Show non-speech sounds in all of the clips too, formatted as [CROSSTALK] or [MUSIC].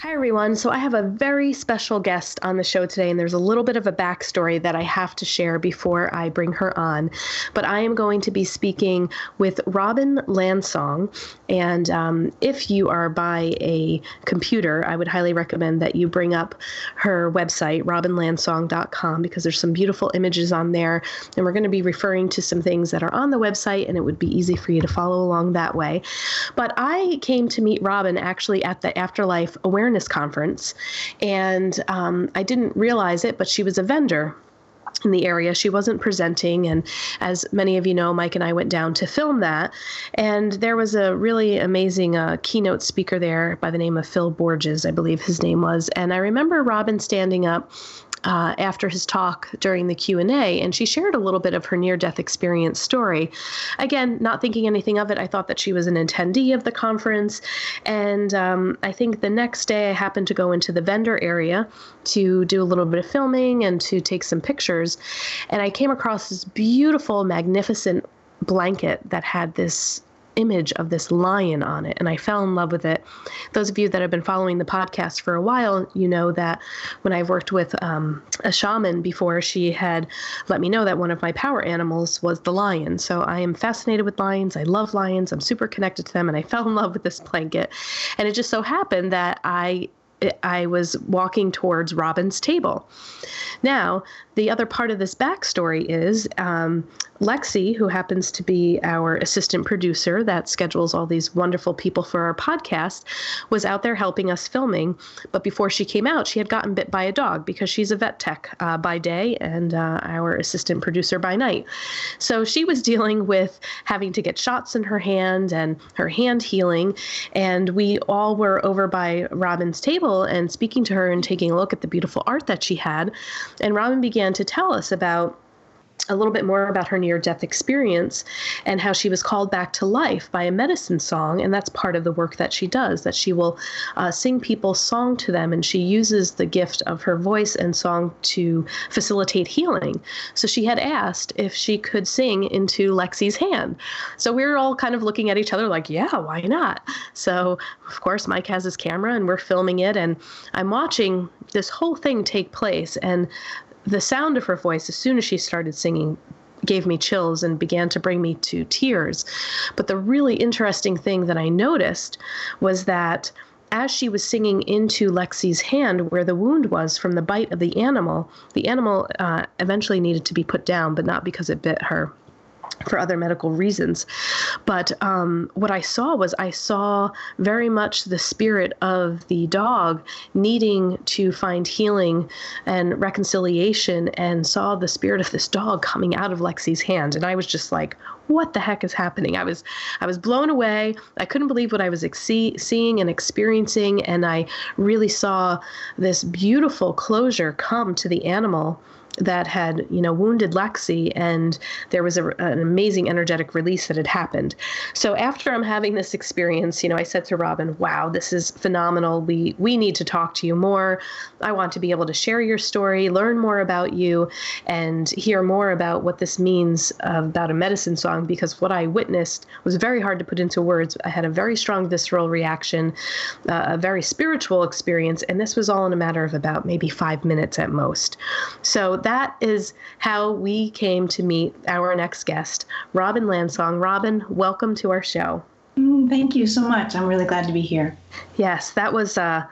Hi, everyone. So, I have a very special guest on the show today, and there's a little bit of a backstory that I have to share before I bring her on. But I am going to be speaking with Robin Landsong. And um, if you are by a computer, I would highly recommend that you bring up her website, robinlandsong.com, because there's some beautiful images on there. And we're going to be referring to some things that are on the website, and it would be easy for you to follow along that way. But I came to meet Robin actually at the Afterlife Awareness Conference. And um, I didn't realize it, but she was a vendor in the area. She wasn't presenting. And as many of you know, Mike and I went down to film that. And there was a really amazing uh, keynote speaker there by the name of Phil Borges, I believe his name was. And I remember Robin standing up uh, after his talk during the q&a and she shared a little bit of her near-death experience story. Again not thinking anything of it i thought that she was an attendee of the conference and um, i think the next day i happened to go into the vendor area to do a little bit of filming and to take some pictures and i came across this beautiful magnificent blanket that had this image of this lion on it, and I fell in love with it. Those of you that have been following the podcast for a while, you know that when I've worked with um, a shaman before, she had let me know that one of my power animals was the lion. So I am fascinated with lions. I love lions. I'm super connected to them, and I [LAUGHS] fell in love with this blanket. And it just so happened that I I was walking towards Robin's table. Now, the other part of this backstory is um, Lexi, who happens to be our assistant producer that schedules all these wonderful people for our podcast, was out there helping us filming. But before she came out, she had gotten bit by a dog because she's a vet tech uh, by day and uh, our assistant producer by night. So she was dealing with having to get shots in her hand and her hand healing. And we all were over by Robin's table and speaking to her and taking a look at the beautiful art that she had. And Robin began to tell us about a little bit more about her near death experience and how she was called back to life by a medicine song. And that's part of the work that she does, that she will uh, sing people's song to them. And she uses the gift of her voice and song to facilitate healing. So she had asked if she could sing into Lexi's hand. So we were all kind of looking at each other like, yeah, why not? So, of course, Mike has his camera and we're filming it. And I'm watching this whole thing take place. And the sound of her voice, as soon as she started singing, gave me chills and began to bring me to tears. But the really interesting thing that I noticed was that as she was singing into Lexi's hand, where the wound was from the bite of the animal, the animal uh, eventually needed to be put down, but not because it bit her for other medical reasons. But um, what I saw was I saw very much the spirit of the dog needing to find healing and reconciliation, and saw the spirit of this dog coming out of Lexi's hand. And I was just like, what the heck is happening? I was I was blown away. I couldn't believe what I was ex- seeing and experiencing, and I really saw this beautiful closure come to the animal that had you know wounded Lexi, and there was a, an amazing energetic release that had happened. So after I'm having this experience, you know, I said to Robin, "Wow, this is phenomenal. We we need to talk to you more. I want to be able to share your story, learn more about you, and hear more about what this means uh, about a medicine song. Because what I witnessed was very hard to put into words. I had a very strong visceral reaction, uh, a very spiritual experience, and this was all in a matter of about maybe five minutes at most. So that is how we came to meet our next guest, Robin Landsong. Robin, welcome to our show. Mm, thank you so much. I'm really glad to be here. Yes, that was uh,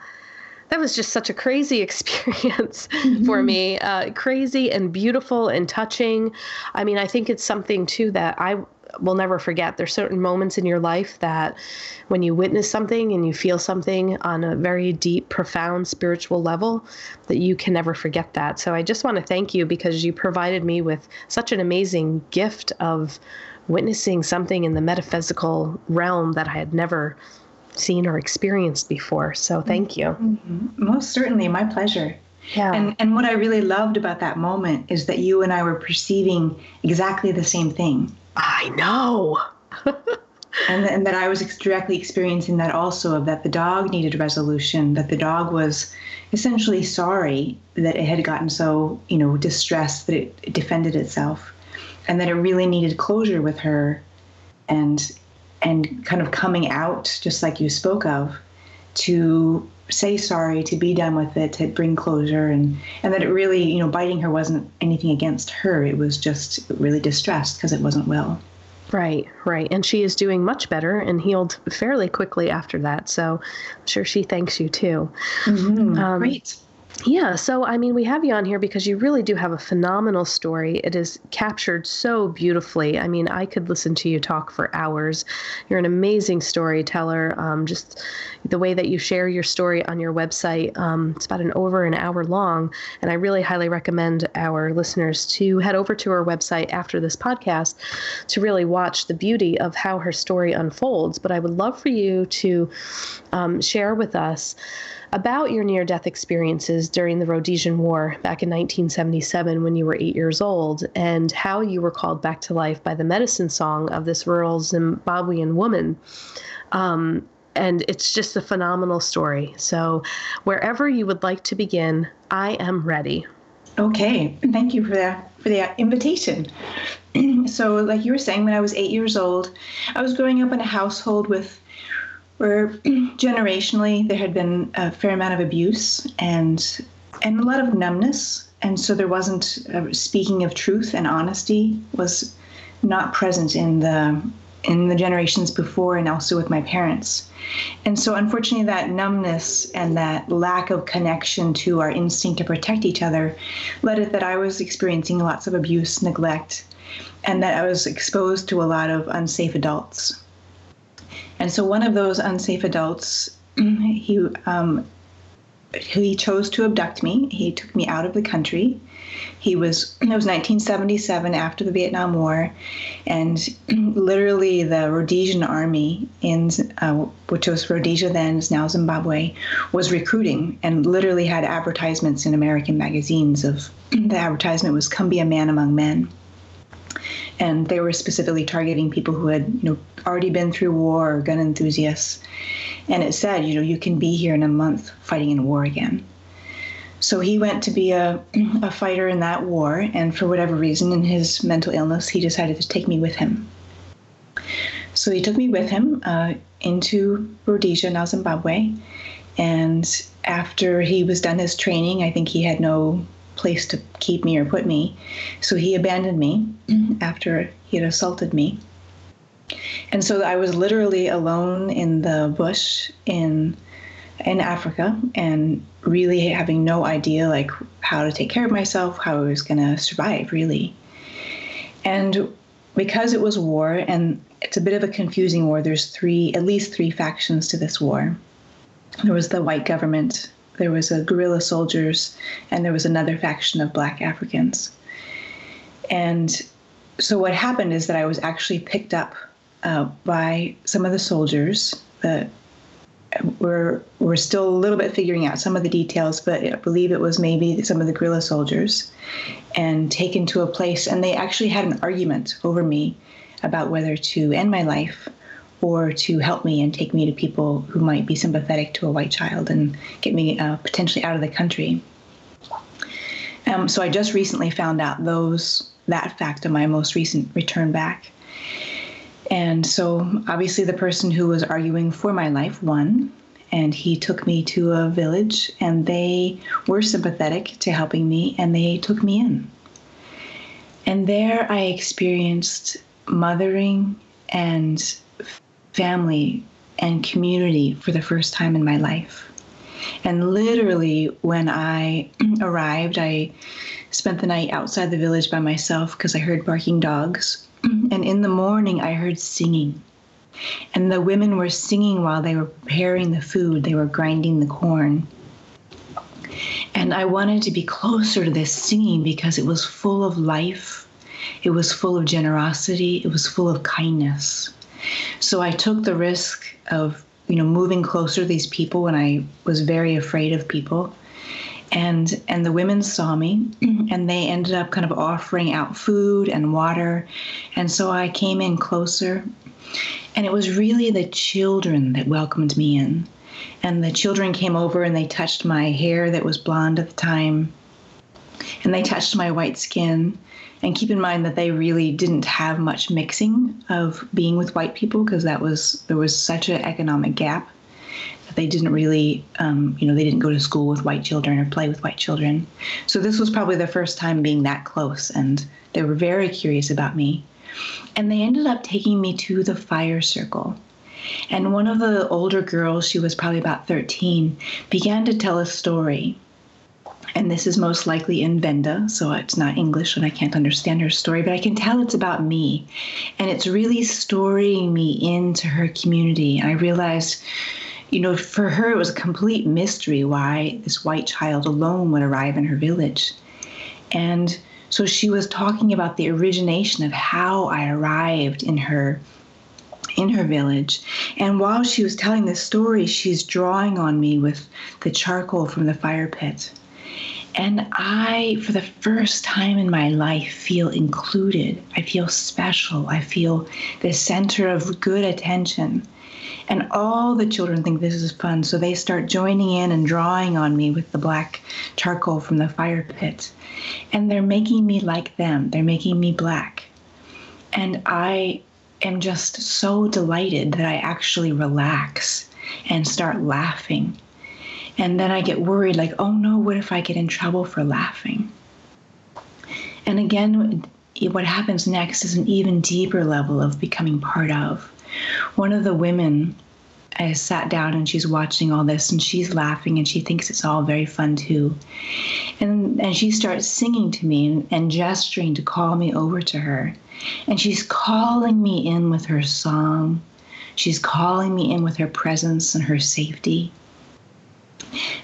that was just such a crazy [LAUGHS] experience mm-hmm. for me. Uh, crazy and beautiful and touching. I mean, I think it's something too that I will never forget. There's certain moments in your life that when you witness something and you feel something on a very deep, profound spiritual level, that you can never forget that. So I just want to thank you because you provided me with such an amazing gift of witnessing something in the metaphysical realm that I had never seen or experienced before. So thank you. Mm-hmm. Most certainly, my pleasure. Yeah. And and what I really loved about that moment is that you and I were perceiving exactly the same thing. I know. [LAUGHS] and, and that I was directly experiencing that also of that the dog needed resolution, that the dog was essentially sorry that it had gotten so, you know, distressed that it defended itself and that it really needed closure with her and and kind of coming out just like you spoke of to say sorry to be done with it to bring closure and and that it really you know biting her wasn't anything against her it was just really distressed because it wasn't well Right, right. And she is doing much better and healed fairly quickly after that. So I'm sure she thanks you too. Mm-hmm. Um, Great. Yeah, so I mean, we have you on here because you really do have a phenomenal story. It is captured so beautifully. I mean, I could listen to you talk for hours. You're an amazing storyteller. Um, just the way that you share your story on your website, um, it's about an over an hour long. And I really highly recommend our listeners to head over to her website after this podcast to really watch the beauty of how her story unfolds. But I would love for you to um, share with us about your near death experiences during the Rhodesian War back in 1977 when you were eight years old, and how you were called back to life by the medicine song of this rural Zimbabwean woman. Um, and it's just a phenomenal story. So, wherever you would like to begin, I am ready. Okay, thank you for that for the invitation. [CLEARS THROAT] so, like you were saying, when I was eight years old, I was growing up in a household with where [CLEARS THROAT] generationally there had been a fair amount of abuse and and a lot of numbness. And so there wasn't uh, speaking of truth and honesty was not present in the in the generations before and also with my parents. And so unfortunately that numbness and that lack of connection to our instinct to protect each other led it that i was experiencing lots of abuse neglect and that i was exposed to a lot of unsafe adults and so one of those unsafe adults, [CLEARS THROAT] he um, he chose to abduct me. He took me out of the country. He was it was 1977 after the Vietnam War, and [CLEARS THROAT] literally the Rhodesian army in uh, which was Rhodesia then is now Zimbabwe was recruiting and literally had advertisements in American magazines of [CLEARS THROAT] the advertisement was "Come be a man among men." And they were specifically targeting people who had you know already been through war or gun enthusiasts. And it said you know you can be here in a month fighting in war again. So he went to be a, [CLEARS THROAT] a fighter in that war and for whatever reason in his mental illness he decided to take me with him. So he took me with him uh, into rhodesia now zimbabwe. And after he was done his training i think he had no place to keep me or put me. So he abandoned me [CLEARS THROAT] after he had assaulted me. And so I was literally alone in the bush in in Africa and really having no idea like how to take care of myself, how I was going to survive really. And because it was war and it's a bit of a confusing war, there's three at least three factions to this war. There was the white government, there was a guerrilla soldiers, and there was another faction of black Africans. And so what happened is that I was actually picked up uh, by some of the soldiers that were were still a little bit figuring out some of the details, but I believe it was maybe some of the guerrilla soldiers, and taken to a place, and they actually had an argument over me about whether to end my life or to help me and take me to people who might be sympathetic to a white child and get me uh, potentially out of the country. Um, so I just recently found out those that fact of my most recent return back. And so obviously the person who was arguing for my life won and he took me to a village and they were sympathetic to helping me and they took me in. And there I experienced mothering and family and community for the first time in my life. And literally, when I [CLEARS THROAT] arrived, I spent the night outside the village by myself because I heard barking dogs. [CLEARS THROAT] And in the morning, I heard singing. And the women were singing while they were preparing the food, they were grinding the corn. And I wanted to be closer to this singing because it was full of life, it was full of generosity, it was full of kindness. So I took the risk of, you know, moving closer to these people when I was very afraid of people. and and the women saw me mm-hmm. and they ended up kind of offering out food and water. And so i came in closer and it was really the children that welcomed me in. And the children came over and they touched my hair that was blonde at the time. And they touched my white skin and keep in mind that they really didn't have much mixing of being with white people because that was there was such an economic gap that they didn't really um, you know they didn't go to school with white children or play with white children. So this was probably the first time being that close and they were very curious about me. And they ended up taking me to the fire circle. And one of the older girls she was probably about 13 began to tell a story and this is most likely in Venda, so it's not English and I can't understand her story, but I can tell it's about me. And it's really storying me into her community. I realized, you know, for her it was a complete mystery why this white child alone would arrive in her village. And so she was talking about the origination of how I arrived in her in her village. And while she was telling this story, she's drawing on me with the charcoal from the fire pit. And I, for the first time in my life, feel included. I feel special. I feel the center of good attention. And all the children think this is fun, so they start joining in and drawing on me with the black charcoal from the fire pit. And they're making me like them, they're making me black. And I am just so delighted that I actually relax and start laughing and then I get worried, like, oh no, what if I get in trouble for laughing? And again, what happens next is an even deeper level of becoming part of. One of the women, I sat down and she's watching all this and she's laughing and she thinks it's all very fun too. And, and she starts singing to me and, and gesturing to call me over to her. And she's calling me in with her song. She's calling me in with her presence and her safety.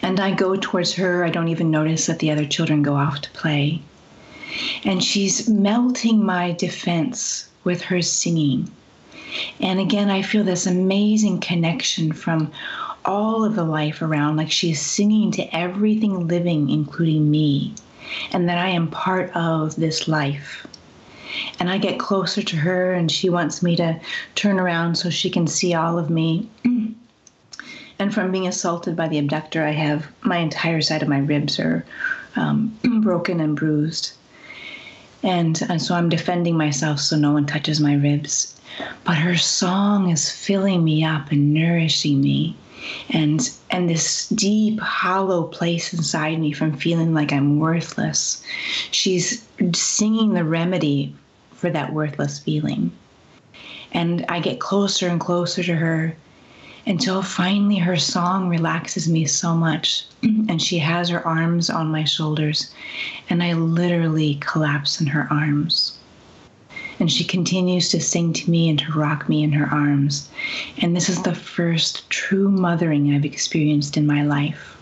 And I go towards her. I don't even notice that the other children go off to play. And she's melting my defense with her singing. And again, I feel this amazing connection from all of the life around, like she is singing to everything living, including me, and that I am part of this life. And I get closer to her, and she wants me to turn around so she can see all of me. [CLEARS THROAT] And from being assaulted by the abductor, I have my entire side of my ribs are um, [CLEARS THROAT] broken and bruised. And, and so I'm defending myself so no one touches my ribs. But her song is filling me up and nourishing me. And, and this deep, hollow place inside me from feeling like I'm worthless, she's singing the remedy for that worthless feeling. And I get closer and closer to her until finally her song relaxes me so much mm-hmm. and she has her arms on my shoulders and I literally collapse in her arms. And she continues to sing to me and to rock me in her arms. And this is the first true mothering I've experienced in my life.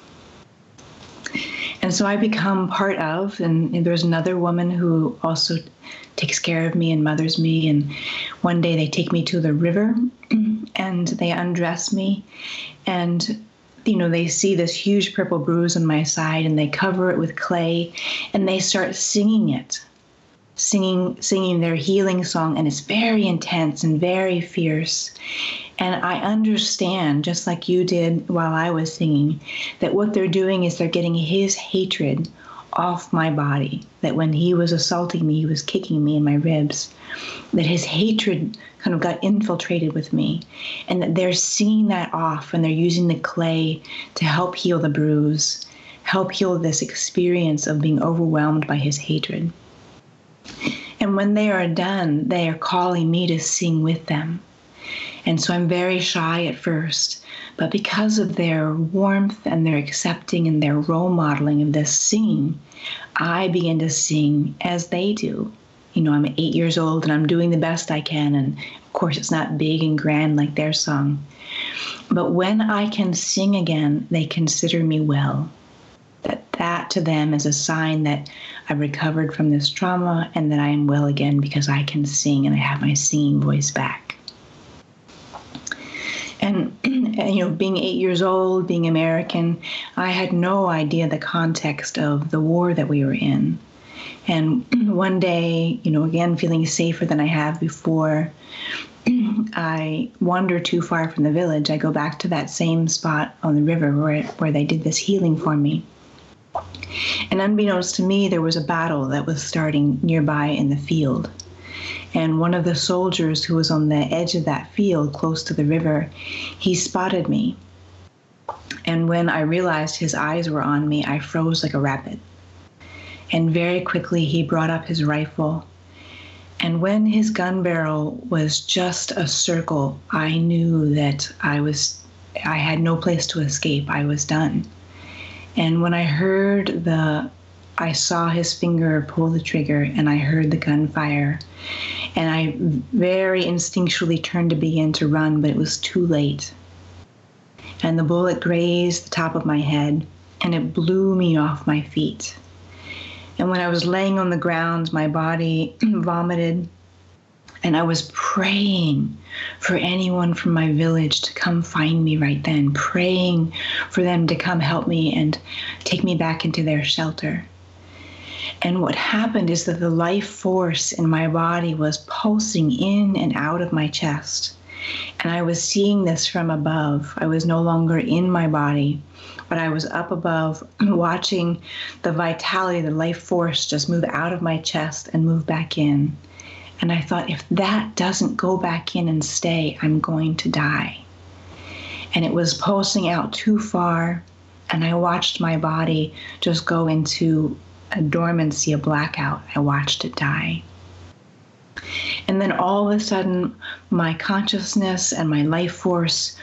And so I become part of, and, there's another woman who also takes care of me and mothers me. And one day they take me to the river [CLEARS THROAT] and they undress me. And you know they see this huge purple bruise on my side and they cover it with clay and they start singing it singing singing their healing song. And it's very intense and very fierce and i understand just like you did while i was singing that what they're doing is they're getting his hatred off my body. That when he was assaulting me he was kicking me in my ribs. That his hatred kind of got infiltrated with me. And that they're seeing that off and they're using the clay to help heal the bruise help heal this experience of being overwhelmed by his hatred. And when they are done they are calling me to sing with them and so i'm very shy at first but because of their warmth and their accepting and their role modeling of this singing i begin to sing as they do you know, I'm eight years old and I'm doing the best I can. And of course, it's not big and grand like their song. But when I can sing again, they consider me well. That that to them is a sign that I recovered from this trauma and that I am well again because I can sing and I have my singing voice back. [CLEARS THROAT] And you know, being eight years old, being American, I had no idea the context of the war that we were in. And [CLEARS THROAT] one day, you know, again, feeling safer than I have before, [CLEARS THROAT] I wander too far from the village. I go back to that same spot on the river where, where they did this healing for me. And unbeknownst to me, there was a battle that was starting nearby in the field. And one of the soldiers who was on the edge of that field close to the river, he spotted me. And when I realized his eyes were on me, I froze like a rabbit. And very quickly, he brought up his rifle. And when his gun barrel was just a circle, I knew that I was, I had no place to escape. I was done. And when I heard the, I saw his finger pull the trigger and I heard the gunfire. And I very instinctually turned to begin to run, but it was too late. And the bullet grazed the top of my head and it blew me off my feet. And when I was laying on the ground, my body [CLEARS THROAT] vomited and I was praying for anyone from my village to come find me right then, praying for them to come help me and take me back into their shelter. And what happened is that the life force in my body was pulsing in and out of my chest. And I was seeing this from above. I was no longer in my body, but I was up above [CLEARS THROAT] watching the vitality, the life force just move out of my chest and move back in. And I thought, if that doesn't go back in and stay, I'm going to die. And it was pulsing out too far. And I watched my body just go into a dormancy, a blackout. I watched it die. And then all of a sudden, my consciousness and my life force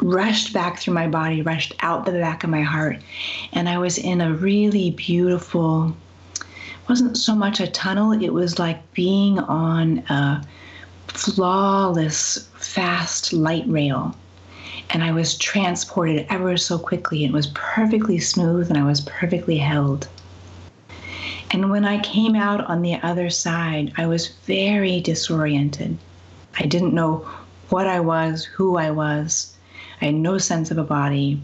rushed back through my body, rushed out the back of my heart. And I was in a really beautiful wasn't so much a tunnel, it was like being on a flawless, fast light rail. And I was transported ever so quickly. It was perfectly smooth and I was perfectly held. And when I came out on the other side, I was very disoriented. I didn't know what I was, who I was. I had no sense of a body.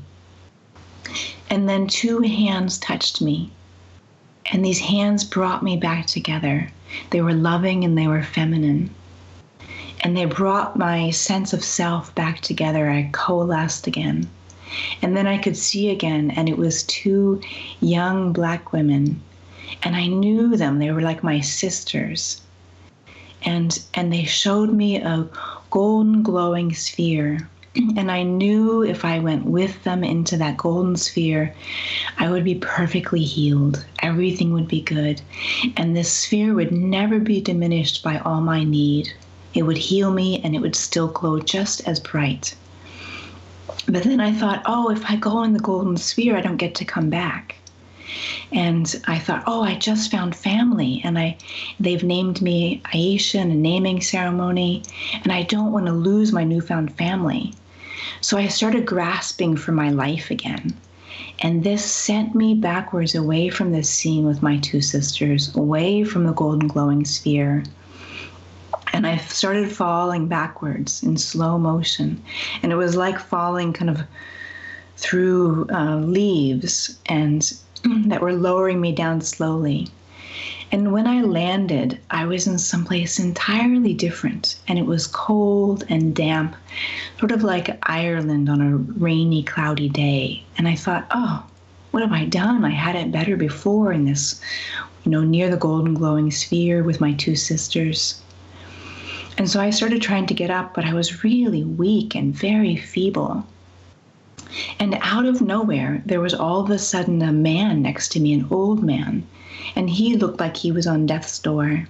And then two hands touched me and these hands brought me back together. They were loving and they were feminine. And they brought my sense of self back together. I coalesced again. And then I could see again, and it was two young black women. And I knew them. They were like my sisters. And, and they showed me a golden glowing sphere [CLEARS THROAT] and I knew if I went with them into that golden sphere, I would be perfectly healed. Everything would be good. And this sphere would never be diminished by all my need. It would heal me and it would still glow just as bright. But then I thought, oh, if I go in the golden sphere, I don't get to come back. And I thought, oh, I just found family, and I, they've named me Aisha in a naming ceremony, and I don't want to lose my newfound family. So I started grasping for my life again. And this sent me backwards away from this scene with my two sisters, away from the golden glowing sphere. And I started falling backwards in slow motion. And it was like falling kind of through uh, leaves and [CLEARS THROAT] that were lowering me down slowly. And when I landed, I was in some place entirely different, and it was cold and damp, sort of like Ireland on a rainy, cloudy day. And I thought, oh, what have I done? I had it better before in this, you know, near the golden glowing sphere with my two sisters. And so I started trying to get up, but I was really weak and very feeble. And out of nowhere, there was all of a sudden a man next to me, an old man, and he looked like he was on death's door.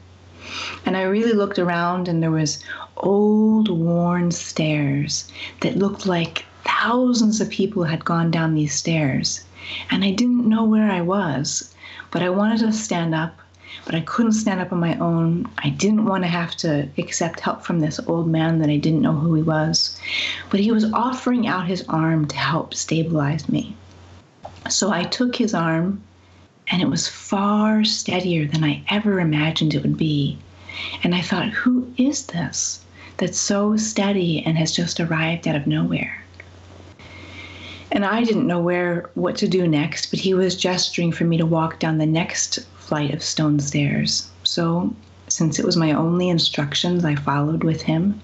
And I really looked around, and there was old, worn stairs that looked like thousands of people had gone down these stairs. And I didn't know where I was, but I wanted to stand up, but I couldn't stand up on my own. I didn't want to have to accept help from this old man that I didn't know who he was. But he was offering out his arm to help stabilize me. So I took his arm and it was far steadier than I ever imagined it would be. And I thought, who is this? that's so steady and has just arrived out of nowhere. And I didn't know where what to do next, but he was gesturing for me to walk down the next flight of stone stairs. So, since it was my only instructions, I followed with him.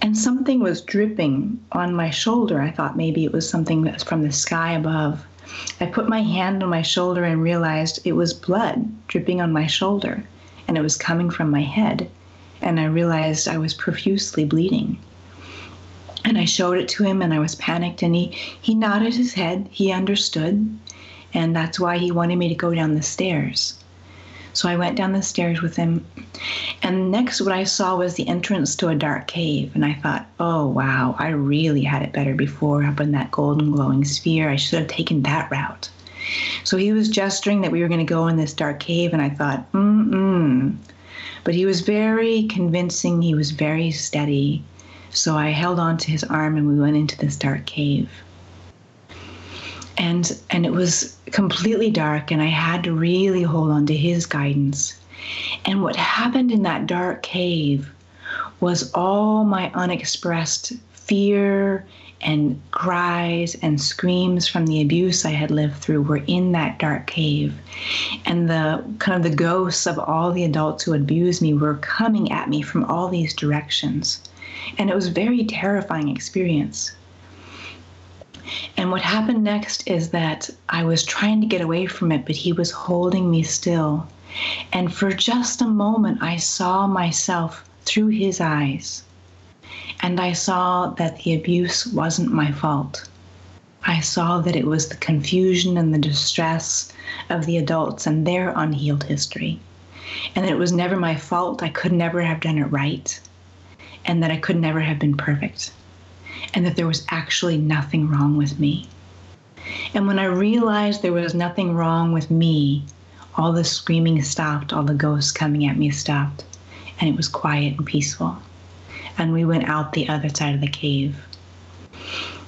And something was dripping on my shoulder. I thought maybe it was something that's from the sky above. I put my hand on my shoulder and realized it was blood dripping on my shoulder, and it was coming from my head. And I realized I was profusely bleeding and I showed it to him and I was panicked and he he nodded his head. He understood. And that's why he wanted me to go down the stairs. So I went down the stairs with him. And next what I saw was the entrance to a dark cave and I thought, "Oh, wow, I really had it better before up in that golden glowing sphere. I should have taken that route." So he was gesturing that we were going to go in this dark cave and I thought, "Mm-mm." But he was very convincing, he was very steady so I held on to his arm and we went into this dark cave. And and it was completely dark and I had to really hold on to his guidance. And what happened in that dark cave was all my unexpressed fear and cries and screams from the abuse I had lived through were in that dark cave. And the kind of the ghosts of all the adults who abused me were coming at me from all these directions. And it was a very terrifying experience. And what happened next is that I was trying to get away from it, but he was holding me still. And for just a moment, I saw myself through his eyes. And I saw that the abuse wasn't my fault. I saw that it was the confusion and the distress of the adults and their unhealed history. And that it was never my fault. I could never have done it right and that I could never have been perfect, and that there was actually nothing wrong with me. And when I realized there was nothing wrong with me, all the screaming stopped, all the ghosts coming at me stopped, and it was quiet and peaceful. And we went out the other side of the cave.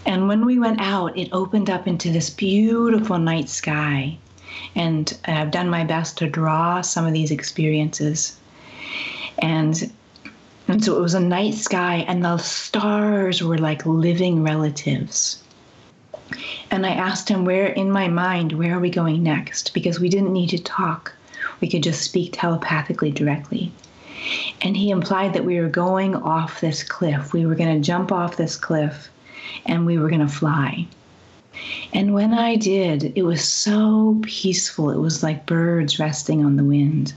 And when we went out, it opened up into this beautiful night sky. And I've done my best to draw some of these experiences. And and so it was a night sky, and the stars were like living relatives. And I asked him where, in my mind, where are we going next? Because we didn't need to talk, we could just speak telepathically directly. And he implied that we were going off this cliff. We were going to jump off this cliff and we were going to fly. And when I did, it was so peaceful. It was like birds resting on the wind.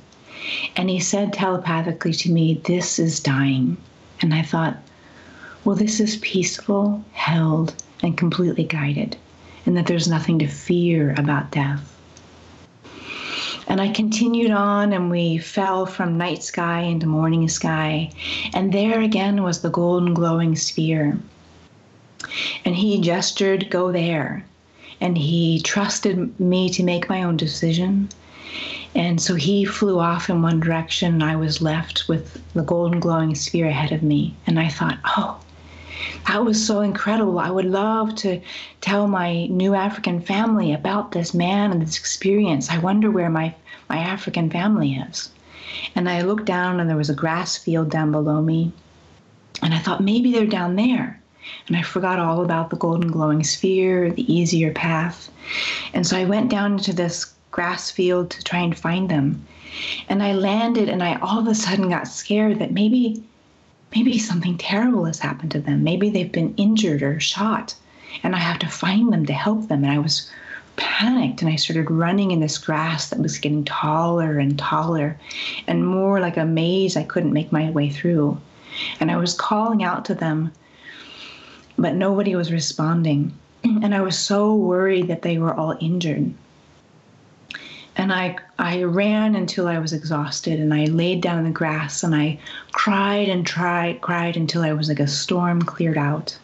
And he said telepathically to me, This is dying. And I thought, well, this is peaceful, held, and completely guided, and that there's nothing to fear about death. And I continued on, and we fell from night sky into morning sky. And there again was the golden glowing sphere. And he gestured, Go there. And he trusted me to make my own decision. And so he flew off in one direction, and I was left with the golden glowing sphere ahead of me. And I thought, oh, that was so incredible. I would love to tell my new African family about this man and this experience. I wonder where my, my African family is. And I looked down, and there was a grass field down below me. And I thought, maybe they're down there. And I forgot all about the golden glowing sphere, the easier path. And so I went down into this grass field to try and find them. And I landed and I all of a sudden got scared that maybe maybe something terrible has happened to them. Maybe they've been injured or shot and I have to find them to help them. And I was panicked and I started running in this grass that was getting taller and taller and more like a maze I couldn't make my way through. And I was calling out to them, but nobody was responding. [CLEARS THROAT] And I was so worried that they were all injured and I I ran until I was exhausted and I laid down in the grass and I cried and tried cried until I was like a storm cleared out.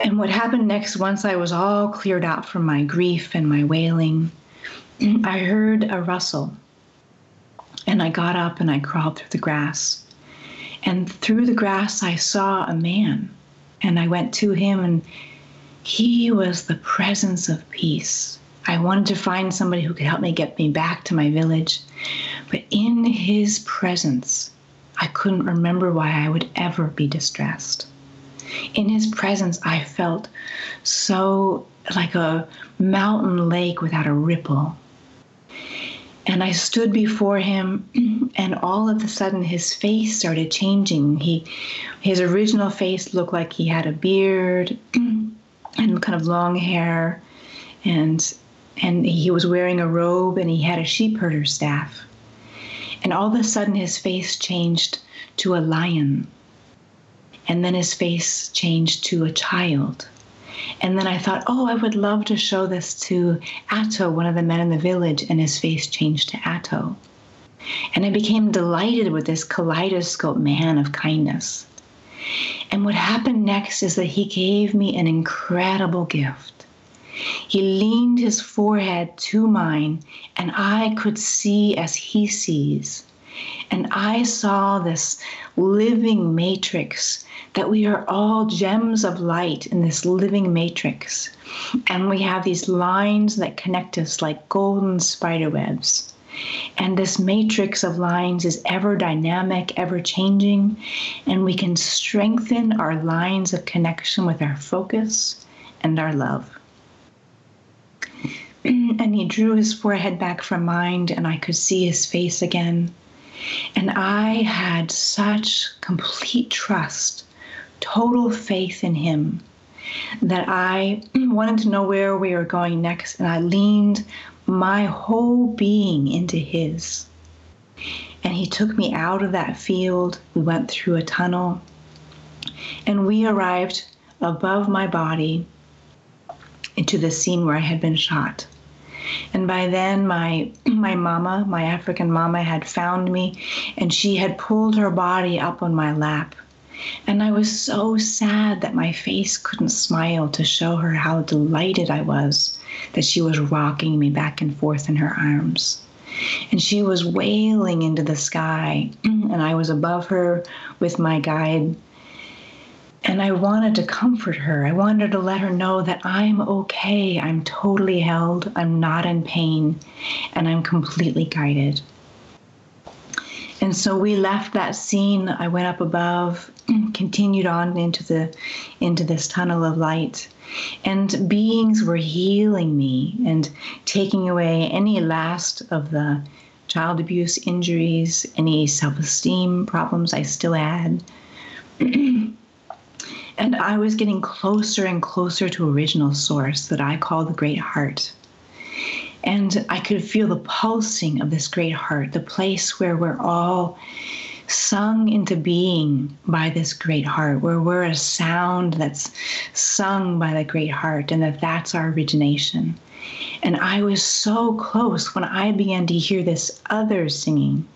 And what happened next once I was all cleared out from my grief and my wailing, [CLEARS THROAT] I heard a rustle. And I got up and I crawled through the grass. And through the grass I saw a man. And I went to him and he was the presence of peace I wanted to find somebody who could help me get me back to my village. But in his presence, I couldn't remember why I would ever be distressed. In his presence, I felt so like a mountain lake without a ripple. And I stood before him, [CLEARS THROAT] and all of a sudden his face started changing. He, his original face looked like he had a beard [CLEARS THROAT] and kind of long hair, and and he was wearing a robe and he had a sheep herder staff. And all of a sudden his face changed to a lion. And then his face changed to a child. And then I thought, oh, I would love to show this to Atto, one of the men in the village, and his face changed to Atto. And I became delighted with this kaleidoscope man of kindness. And what happened next is that he gave me an incredible gift. He leaned his forehead to mine, and I could see as he sees. And I saw this living matrix that we are all gems of light in this living matrix. And we have these lines that connect us like golden spider webs. And this matrix of lines is ever dynamic, ever changing, and we can strengthen our lines of connection with our focus and our love. [CLEARS THROAT] and he drew his forehead back from mine, and I could see his face again. And I had such complete trust total faith in him that I [CLEARS THROAT] wanted to know where we were going next, and I leaned my whole being into his. And he took me out of that field. We went through a tunnel, and we arrived above my body into the scene where I had been shot. And by then, my [CLEARS THROAT] my mama, my African mama, had found me, and she had pulled her body up on my lap and I was so sad that my face couldn't smile to show her how delighted I was that she was rocking me back and forth in her arms. And she was wailing into the sky, [CLEARS THROAT] and I was above her with my guide. And I wanted to comfort her. I wanted to let her know that I'm okay. I'm totally held. I'm not in pain. And I'm completely guided. And so we left that scene. I went up above, [CLEARS THROAT] continued on into the into this tunnel of light. And beings were healing me and taking away any last of the child abuse injuries, any self-esteem problems I still had. [CLEARS THROAT] and I was getting closer and closer to original source that I call the great heart. And I could feel the pulsing of this great heart, the place where we're all sung into being by this great heart, where we're a sound that's sung by the great heart, and that that's our origination. And I was so close when I began to hear this other singing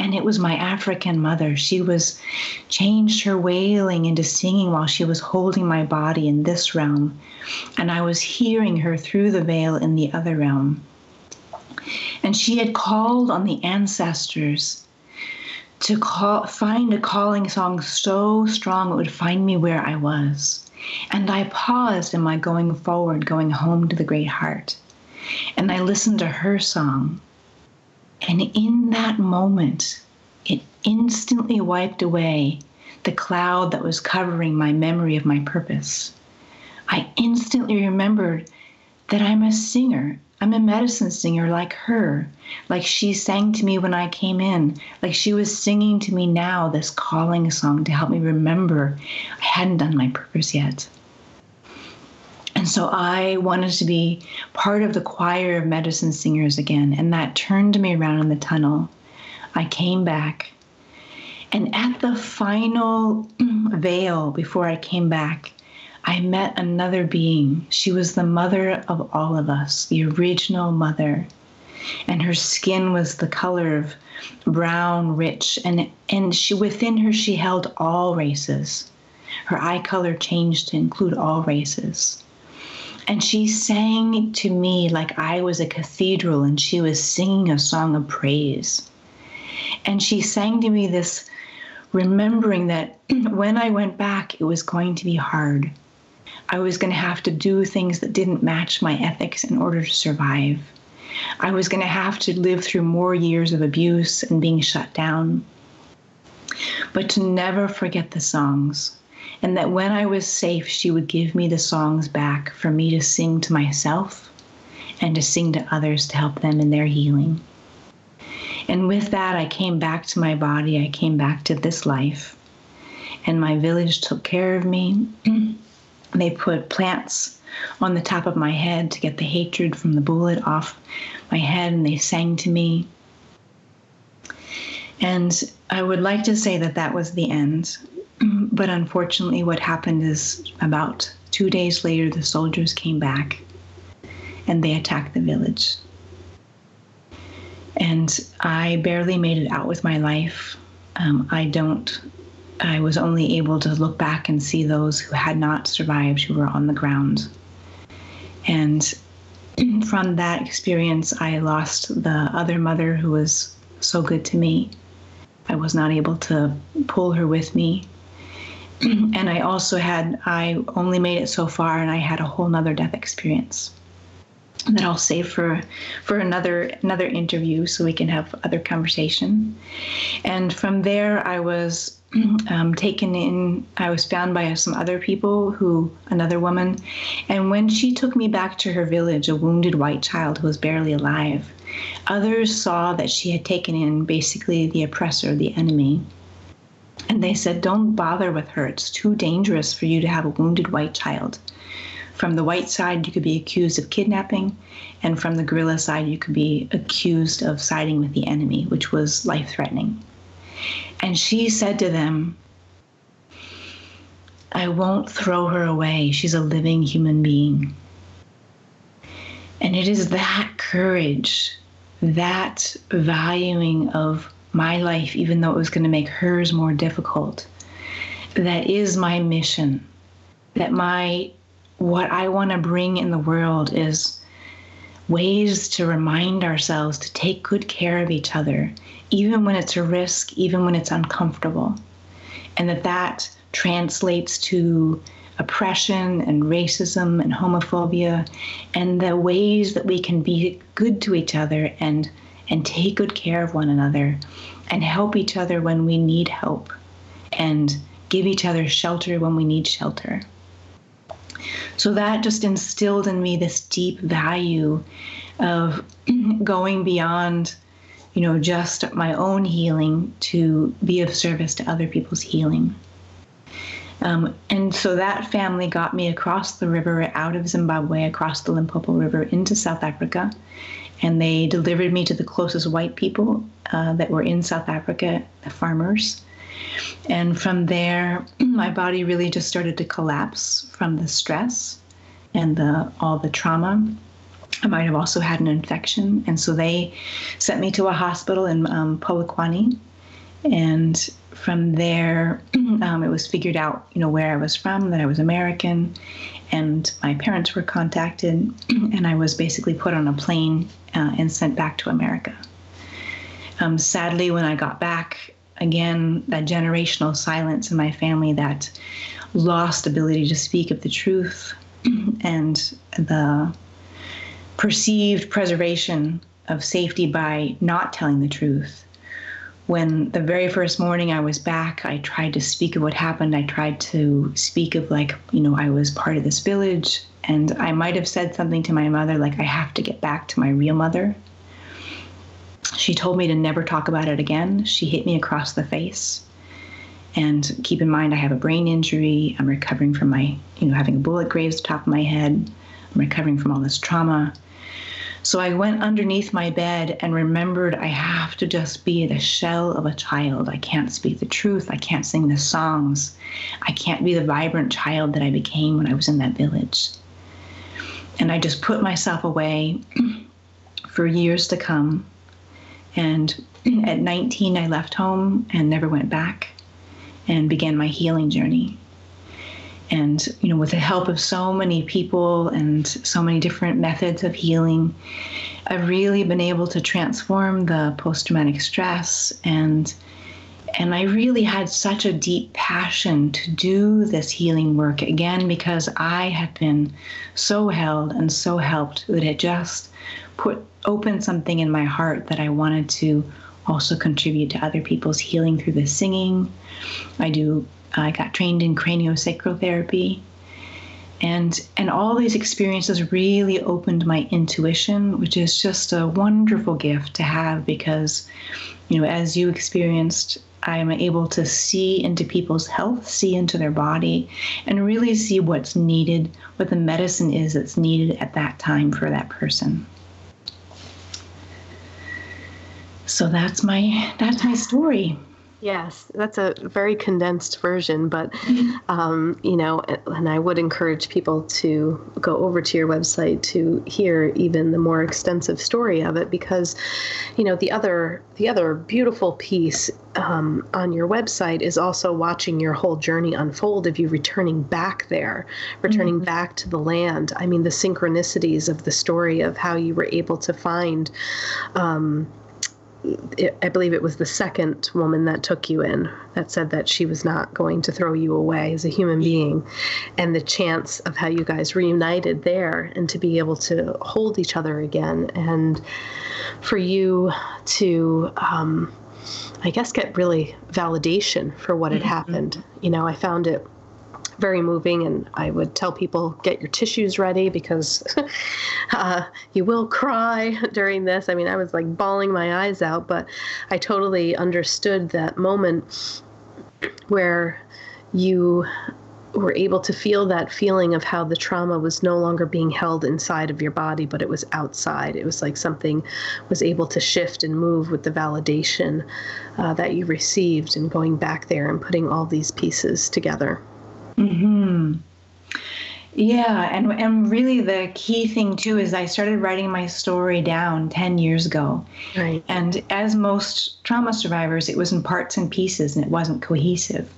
and it was my African mother. She was changed her wailing into singing while she was holding my body in this realm, and I was hearing her through the veil in the other realm. And she had called on the ancestors to call, find a calling song so strong it would find me where I was. And I paused in my going forward, going home to the great heart. And I listened to her song. And in that moment, it instantly wiped away the cloud that was covering my memory of my purpose. I instantly remembered that I'm a singer. I'm a medicine singer like her, like she sang to me when I came in, like she was singing to me now this calling song to help me remember I hadn't done my purpose yet. And so I wanted to be part of the choir of medicine singers again, and that turned me around in the tunnel. I came back. And at the final [CLEARS THROAT] veil before I came back, I met another being. She was the mother of all of us, the original mother. And her skin was the color of brown, rich, and, and she within her she held all races. Her eye color changed to include all races. And she sang to me like I was a cathedral and she was singing a song of praise. And she sang to me this, remembering that [CLEARS THROAT] when I went back, it was going to be hard. I was going to have to do things that didn't match my ethics in order to survive. I was going to have to live through more years of abuse and being shut down. but to never forget the songs. And that when I was safe, she would give me the songs back for me to sing to myself and to sing to others to help them in their healing. And with that, I came back to my body, I came back to this life. And my village took care of me. [CLEARS THROAT] they put plants on the top of my head to get the hatred from the bullet off my head, and they sang to me. And I would like to say that that was the end. [CLEARS THROAT] But unfortunately, what happened is about two days later, the soldiers came back and they attacked the village. And I barely made it out with my life. Um, I don't, I was only able to look back and see those who had not survived, who were on the ground. And [CLEARS THROAT] from that experience, I lost the other mother who was so good to me. I was not able to pull her with me. [CLEARS THROAT] and I also had, I only made it so far and I had a whole nother death experience that I'll save for for another another interview so we can have other conversation. And from there, I was [CLEARS THROAT] um, taken in. I was found by some other people who another woman, and when she took me back to her village, a wounded white child who was barely alive, Others saw that she had taken in basically the oppressor, the enemy. And they said, Don't bother with her. It's too dangerous for you to have a wounded white child. From the white side, you could be accused of kidnapping, and from the guerrilla side, you could be accused of siding with the enemy, which was life threatening. And she said to them, I won't throw her away. She's a living human being. And it is that courage that valuing of my life, even though it was going to make hers more difficult, that is my mission. That my, what I want to bring in the world is ways to remind ourselves to take good care of each other, even when it's a risk, even when it's uncomfortable. And that that translates to oppression and racism and homophobia and the ways that we can be good to each other and and take good care of one another and help each other when we need help and give each other shelter when we need shelter. So that just instilled in me this deep value of [CLEARS THROAT] going beyond, you know, just my own healing to be of service to other people's healing. Um, and so that family got me across the river out of Zimbabwe, across the Limpopo River into South Africa. And they delivered me to the closest white people uh, that were in South Africa, the farmers. And from there, [CLEARS THROAT] my body really just started to collapse from the stress and the, all the trauma. I might have also had an infection. And so they sent me to a hospital in um, Polokwane. And from there, [CLEARS THROAT] um, it was figured out, you know, where I was from, that I was American, and my parents were contacted, [CLEARS THROAT] and I was basically put on a plane uh, and sent back to America. Um, sadly, when I got back, again, that generational silence in my family, that lost ability to speak of the truth, [CLEARS THROAT] and the perceived preservation of safety by not telling the truth when the very first morning I was back, I tried to speak of what happened. I tried to speak of, like, you know, I was part of this village. And I might have said something to my mother, like, I have to get back to my real mother. She told me to never talk about it again. She hit me across the face. And keep in mind, I have a brain injury. I'm recovering from my, you know, having a bullet grazed the top of my head. I'm recovering from all this trauma. So I went underneath my bed and remembered I have to just be the shell of a child. I can't speak the truth. I can't sing the songs. I can't be the vibrant child that I became when I was in that village. And I just put myself away [CLEARS THROAT] for years to come. And [CLEARS THROAT] at 19, I left home and never went back and began my healing journey and you know with the help of so many people and so many different methods of healing i've really been able to transform the post-traumatic stress and and i really had such a deep passion to do this healing work again because i had been so held and so helped that it just put open something in my heart that i wanted to also contribute to other people's healing through the singing. I do. I got trained in craniosacral therapy, and and all these experiences really opened my intuition, which is just a wonderful gift to have because, you know, as you experienced I am able to see into people's health, see into their body, and really see what's needed, what the medicine is that's needed at that time for that person. So that's my that's my story. Yes, that's a very condensed version, but um, you know, and I would encourage people to go over to your website to hear even the more extensive story of it, because you know the other the other beautiful piece um, on your website is also watching your whole journey unfold of you returning back there, returning mm-hmm. back to the land. I mean, the synchronicities of the story of how you were able to find. Um, I believe it was the second woman that took you in that said that she was not going to throw you away as a human being. And the chance of how you guys reunited there and to be able to hold each other again and for you to, um, I guess, get really validation for what had mm-hmm. happened. You know, I found it very moving. And I would tell people, get your tissues ready because [LAUGHS] uh, you will cry [LAUGHS] during this. I mean, I was like bawling my eyes out, but I totally understood that moment where you were able to feel that feeling of how the trauma was no longer being held inside of your body, but it was outside. It was like something was able to shift and move with the validation uh, that you received and going back there and putting all these pieces together. Hmm. Yeah, and and really the key thing too is I started writing my story down 10 years ago. Right. And as most trauma survivors, it was in parts and pieces and it wasn't cohesive.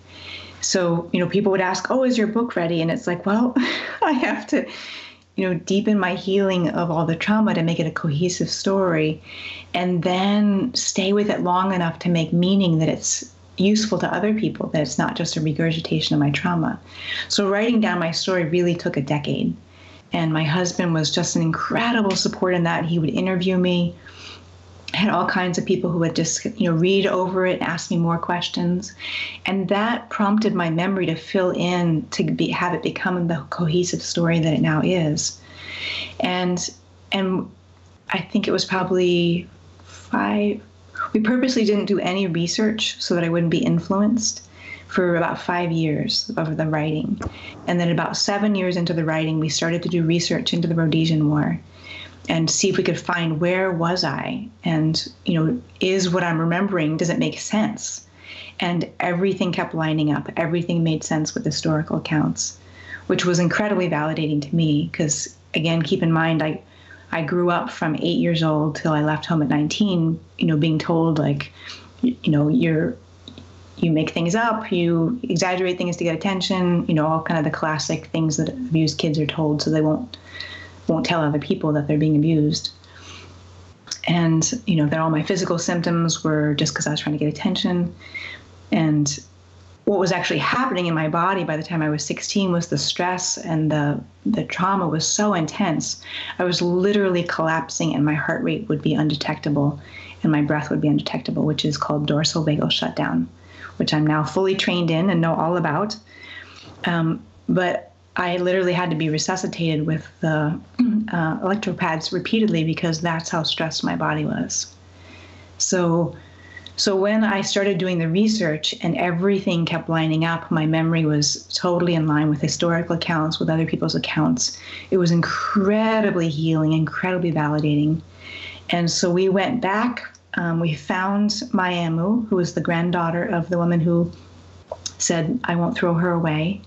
So, you know, people would ask, "Oh, is your book ready?" And it's like, "Well, [LAUGHS] I have to, you know, deepen my healing of all the trauma to make it a cohesive story and then stay with it long enough to make meaning that it's useful to other people, that it's not just a regurgitation of my trauma. So writing down my story really took a decade. And my husband was just an incredible support in that. He would interview me. had all kinds of people who would just you know read over it, and ask me more questions, and that prompted my memory to fill in to be, have it become the cohesive story that it now is. And and I think it was probably five we purposely didn't do any research so that I wouldn't be influenced for about five years of the writing. And then about seven years into the writing, we started to do research into the Rhodesian War and see if we could find where was I and, you know, is what I'm remembering, does it make sense? And everything kept lining up. Everything made sense with historical accounts, which was incredibly validating to me because, again, keep in mind, I, I grew up from eight years old till I left home at 19, you know, being told like, you know, you're, you make things up, you exaggerate things to get attention, you know, all kind of the classic things that abused kids are told so they won't, won't tell other people that they're being abused. And, you know, that all my physical symptoms were just because I was trying to get attention. And what was actually happening in my body by the time I was 16 was the stress and the the trauma was so intense. I was literally collapsing and my heart rate would be undetectable and my breath would be undetectable, which is called dorsal vagal shutdown, which I'm now fully trained in and know all about. Um, but I literally had to be resuscitated with the uh, electropads repeatedly because that's how stressed my body was. So so when I started doing the research and everything kept lining up, my memory was totally in line with historical accounts, with other people's accounts. It was incredibly healing, incredibly validating. And so we went back. Um, we found Mayamu, who was the granddaughter of the woman who said, I won't throw her away.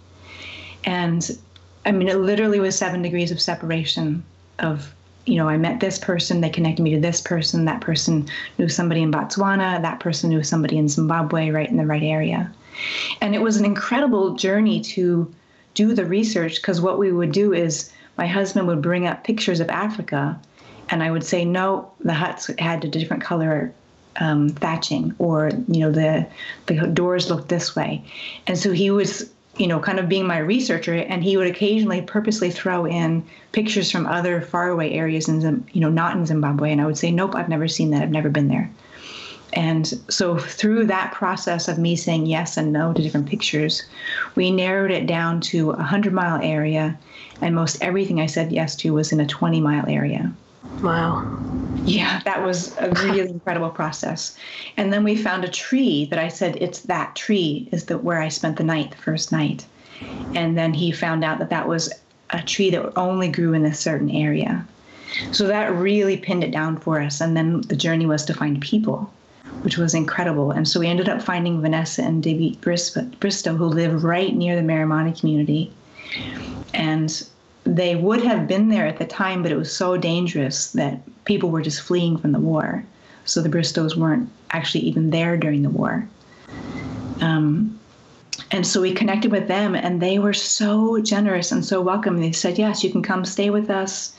And I mean, it literally was seven degrees of separation of you know, I met this person, they connected me to this person, that person knew somebody in Botswana, that person knew somebody in Zimbabwe, right in the right area. And it was an incredible journey to do the research because what we would do is my husband would bring up pictures of Africa and I would say, no, the huts had a different color um, thatching or, you know, the, the doors looked this way. And so he was you know, kind of being my researcher, and he would occasionally purposely throw in pictures from other faraway areas in, you know, not in Zimbabwe, and I would say, nope, I've never seen that, I've never been there, And so, through that process of me saying yes and no to different pictures, we narrowed it down to a 100 mile area, and most everything I said yes to was in a 20 mile area. Wow. Yeah, that was a really [LAUGHS] incredible process. And then we found a tree that I said, it's that tree is the, where I spent the night, the first night. And then he found out that that was a tree that only grew in a certain area. So that really pinned it down for us. And then the journey was to find people, which was incredible. And so we ended up finding Vanessa and David Bristow, who live right near the Maramani community. And they would have been there at the time, but it was so dangerous that people were just fleeing from the war. So the Bristows weren't actually even there during the war. Um, and so we connected with them, and they were so generous and so welcoming. They said, Yes, you can come stay with us.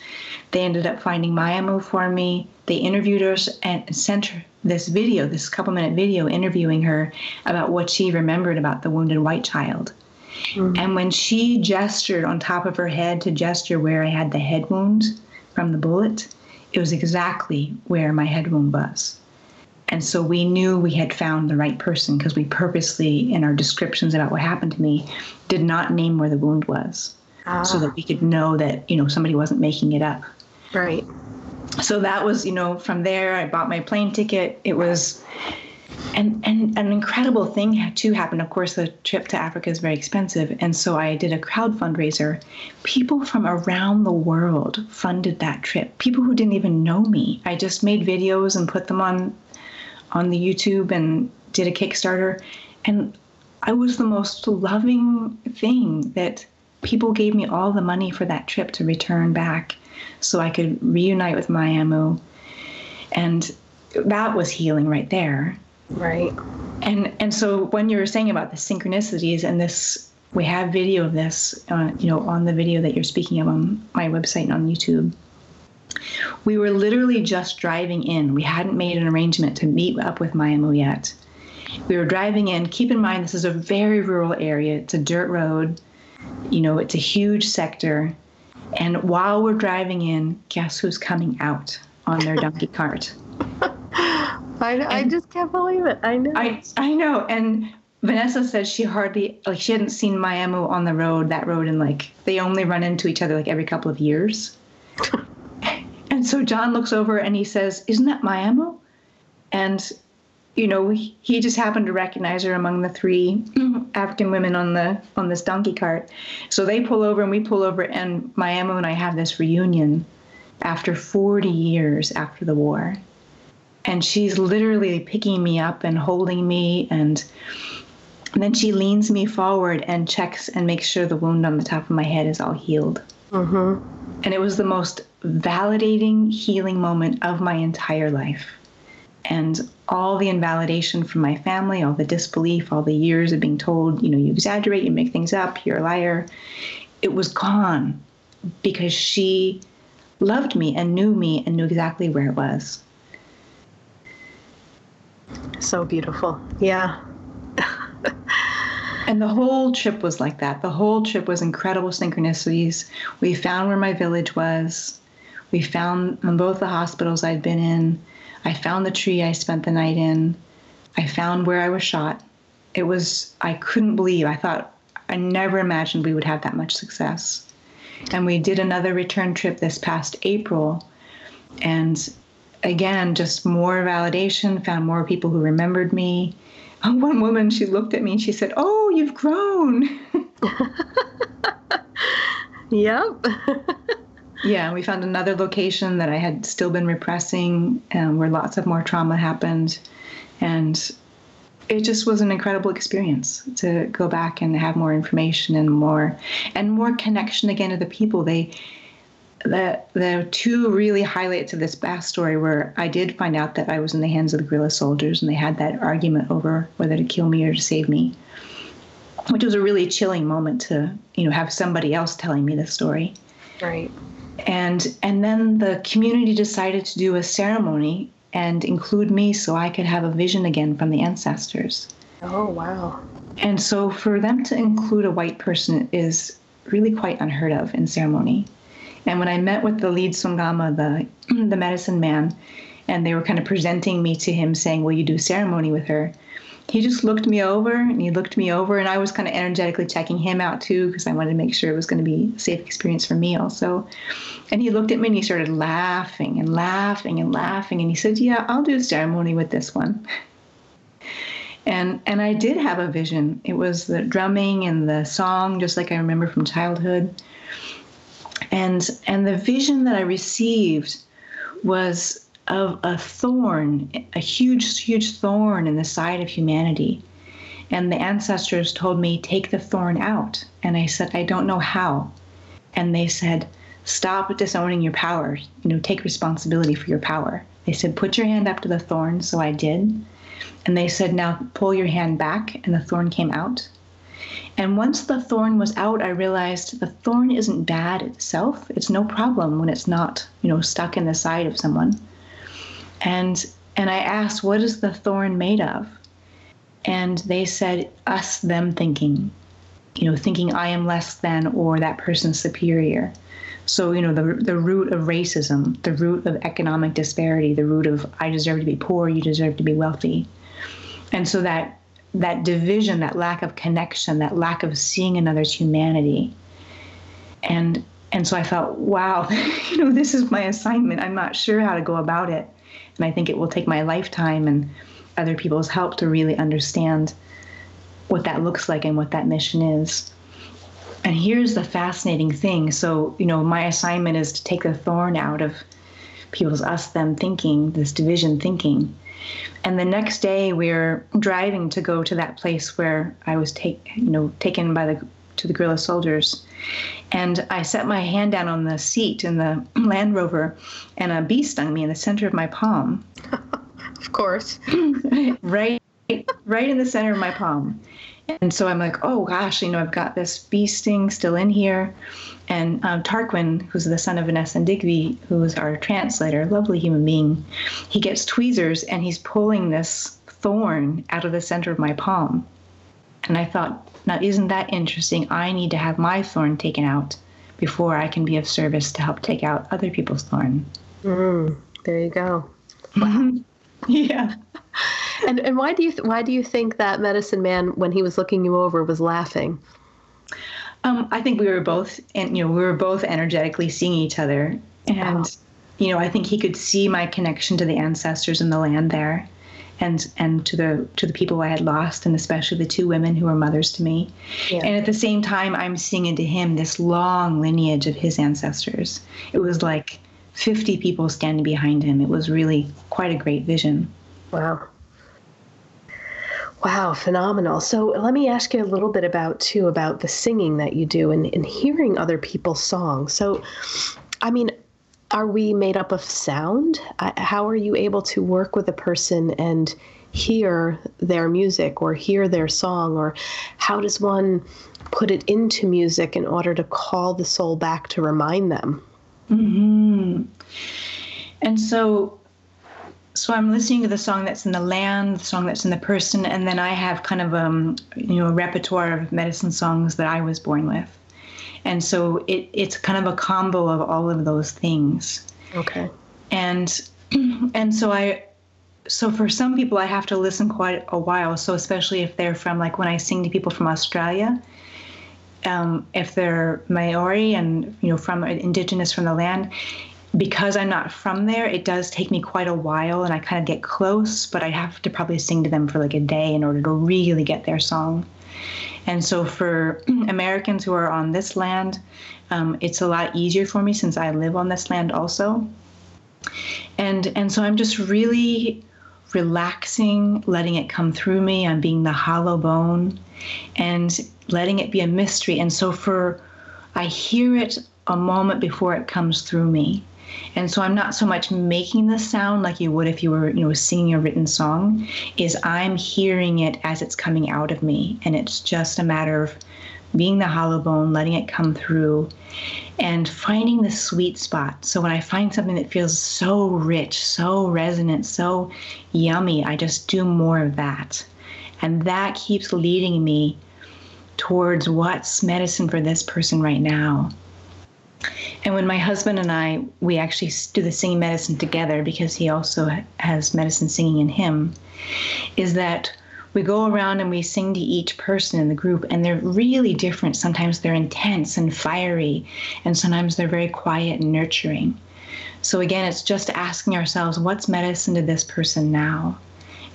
They ended up finding Mayamu for me. They interviewed us and sent her this video, this couple minute video interviewing her about what she remembered about the wounded white child. Mm-hmm. And when she gestured on top of her head to gesture where I had the head wound from the bullet, it was exactly where my head wound was. And so we knew we had found the right person because we purposely, in our descriptions about what happened to me, did not name where the wound was ah. so that we could know that, you know, somebody wasn't making it up. Right. So that was, you know, from there, I bought my plane ticket. It was and and an incredible thing too happened. Of course, the trip to Africa is very expensive, and so I did a crowd fundraiser. People from around the world funded that trip. People who didn't even know me. I just made videos and put them on on the YouTube and did a Kickstarter, and I was the most loving thing that people gave me all the money for that trip to return back, so I could reunite with Mayamu, and that was healing right there Right. And and so when you were saying about the synchronicities and this, we have video of this, uh, you know, on the video that you're speaking of on my website and on YouTube. We were literally just driving in. We hadn't made an arrangement to meet up with Mayamu yet. We were driving in. Keep in mind, this is a very rural area. It's a dirt road. You know, it's a huge sector. And while we're driving in, guess who's coming out on their donkey cart? [LAUGHS] I, I just can't believe it. I know. I, I know. And Vanessa said she hardly, like, she hadn't seen Mayamu on the road, that road, and like, they only run into each other like every couple of years. [LAUGHS] and so John looks over and he says, Isn't that Mayamu? And, you know, he just happened to recognize her among the three mm-hmm. African women on the on this donkey cart. So they pull over and we pull over, and Mayamu and I have this reunion after 40 years after the war and she's literally picking me up and holding me and and then she leans me forward and checks and makes sure the wound on the top of my head is all healed. Mm-hmm. And it was the most validating, healing moment of my entire life. And all the invalidation from my family, all the disbelief, all the years of being told, you know, you exaggerate, you make things up, you're a liar, it was gone because she loved me and knew me and knew exactly where it was. So beautiful. Yeah. [LAUGHS] and the whole trip was like that. The whole trip was incredible synchronicities. We found where my village was. We found both the hospitals I'd been in. I found the tree I spent the night in. I found where I was shot. It was, I couldn't believe. I thought, I never imagined we would have that much success. And we did another return trip this past April. And again, just more validation, found more people who remembered me. Oh, [LAUGHS] one woman, she looked at me and she said, Oh, you've grown. [LAUGHS] yep. [LAUGHS] yeah, we found another location that I had still been repressing, um, where lots of more trauma happened. And it just was an incredible experience to go back and have more information and more and more connection again to the people they the the two really highlights of this backstory were I did find out that I was in the hands of the guerrilla soldiers, and they had that argument over whether to kill me or to save me, which was a really chilling moment to you know have somebody else telling me the story. Right. And and then the community decided to do a ceremony and include me so I could have a vision again from the ancestors. Oh wow. And so for them to include a white person is really quite unheard of in ceremony. And when I met with the lead sangoma, the [CLEARS THROAT] the medicine man, and they were kind of presenting me to him saying, Will you do ceremony with her? He just looked me over and he looked me over, and I was kind of energetically checking him out too because I wanted to make sure it was going to be a safe experience for me also. And he looked at me and he started laughing and laughing and laughing, and he said, Yeah, I'll do ceremony with this one. And, and I did have a vision. It was the drumming and the song, just like I remember from childhood. And and the vision that I received was of a thorn, a huge, huge thorn in the side of humanity. And the ancestors told me, take the thorn out. And I said, I don't know how. And they said, stop disowning your power. You know, take responsibility for your power. They said, put your hand up to the thorn. So I did. And they said, now pull your hand back. And the thorn came out. And once the thorn was out, I realized the thorn isn't bad itself. It's no problem when it's not, you know, stuck in the side of someone and and I asked, "What is the thorn made of?" And they said, "Us, them thinking, you know, thinking I am less than or that person's superior." So you know, the the root of racism, the root of economic disparity, the root of I deserve to be poor, you deserve to be wealthy, and so that that division, that lack of connection, that lack of seeing another's humanity, and and so I thought, wow, [LAUGHS] you know, this is my assignment. I'm not sure how to go about it. And I think it will take my lifetime and other people's help to really understand what that looks like and what that mission is. And here's the fascinating thing. So, you know, my assignment is to take the thorn out of people's us them thinking, this division thinking. And the next day we're driving to go to that place where I was take you know, taken by the to the guerrilla soldiers. And I set my hand down on the seat in the [CLEARS THROAT] Land Rover, and a bee stung me in the center of my palm. [LAUGHS] of course. [CLEARS THROAT] right, right in the center of my palm. And so I'm like, oh gosh, you know, I've got this bee sting still in here. And um, Tarquin, who's the son of Vanessa and Digby, who is our translator, lovely human being, he gets tweezers and he's pulling this thorn out of the center of my palm. And I thought, now, isn't that interesting? I need to have my thorn taken out before I can be of service to help take out other people's thorn. Mm, there you go. Wow. [LAUGHS] yeah. And and why do you th- why do you think that medicine man, when he was looking you over, was laughing? Um, I think we were both, and you know, we were both energetically seeing each other, and wow. you know, I think he could see my connection to the ancestors and the land there, and and to the to the people I had lost, and especially the two women who were mothers to me. Yeah. And at the same time, I'm seeing into him this long lineage of his ancestors. It was like 50 people standing behind him. It was really quite a great vision. Wow. Wow, phenomenal. So let me ask you a little bit about too about the singing that you do and, and hearing other people's songs. So I mean, are we made up of sound? Uh, how are you able to work with a person and hear their music or hear their song? Or how does one put it into music in order to call the soul back to remind them? Mm-hmm. And so, so I'm listening to the song that's in the land, the song that's in the person, and then I have kind of um, you know a repertoire of medicine songs that I was born with. And so it, it's kind of a combo of all of those things. Okay. And [CLEARS THROAT] and so i so for some people i have to listen quite a while. So especially if they're from like when i sing to people from australia um, if they're maori and you know from indigenous from the land because i'm not from there it does take me quite a while and i kind of get close but i have to probably sing to them for like a day in order to really get their song and so for [CLEARS THROAT] Americans who are on this land, um, it's a lot easier for me since I live on this land also. And and so I'm just really relaxing, letting it come through me. I'm being the hollow bone and letting it be a mystery. And so for I hear it a moment before it comes through me. And so I'm not so much making the sound like you would if you were, you know, singing a written song, is I'm hearing it as it's coming out of me. And it's just a matter of being the hollow bone, letting it come through, and finding the sweet spot. So when I find something that feels so rich, so resonant, so yummy, I just do more of that. And that keeps leading me towards what's medicine for this person right now. And when my husband and I, we actually do the singing medicine together because he also has medicine singing in him, is that we go around and we sing to each person in the group, and they're really different. Sometimes they're intense and fiery, and sometimes they're very quiet and nurturing. So, again, it's just asking ourselves, what's medicine to this person now?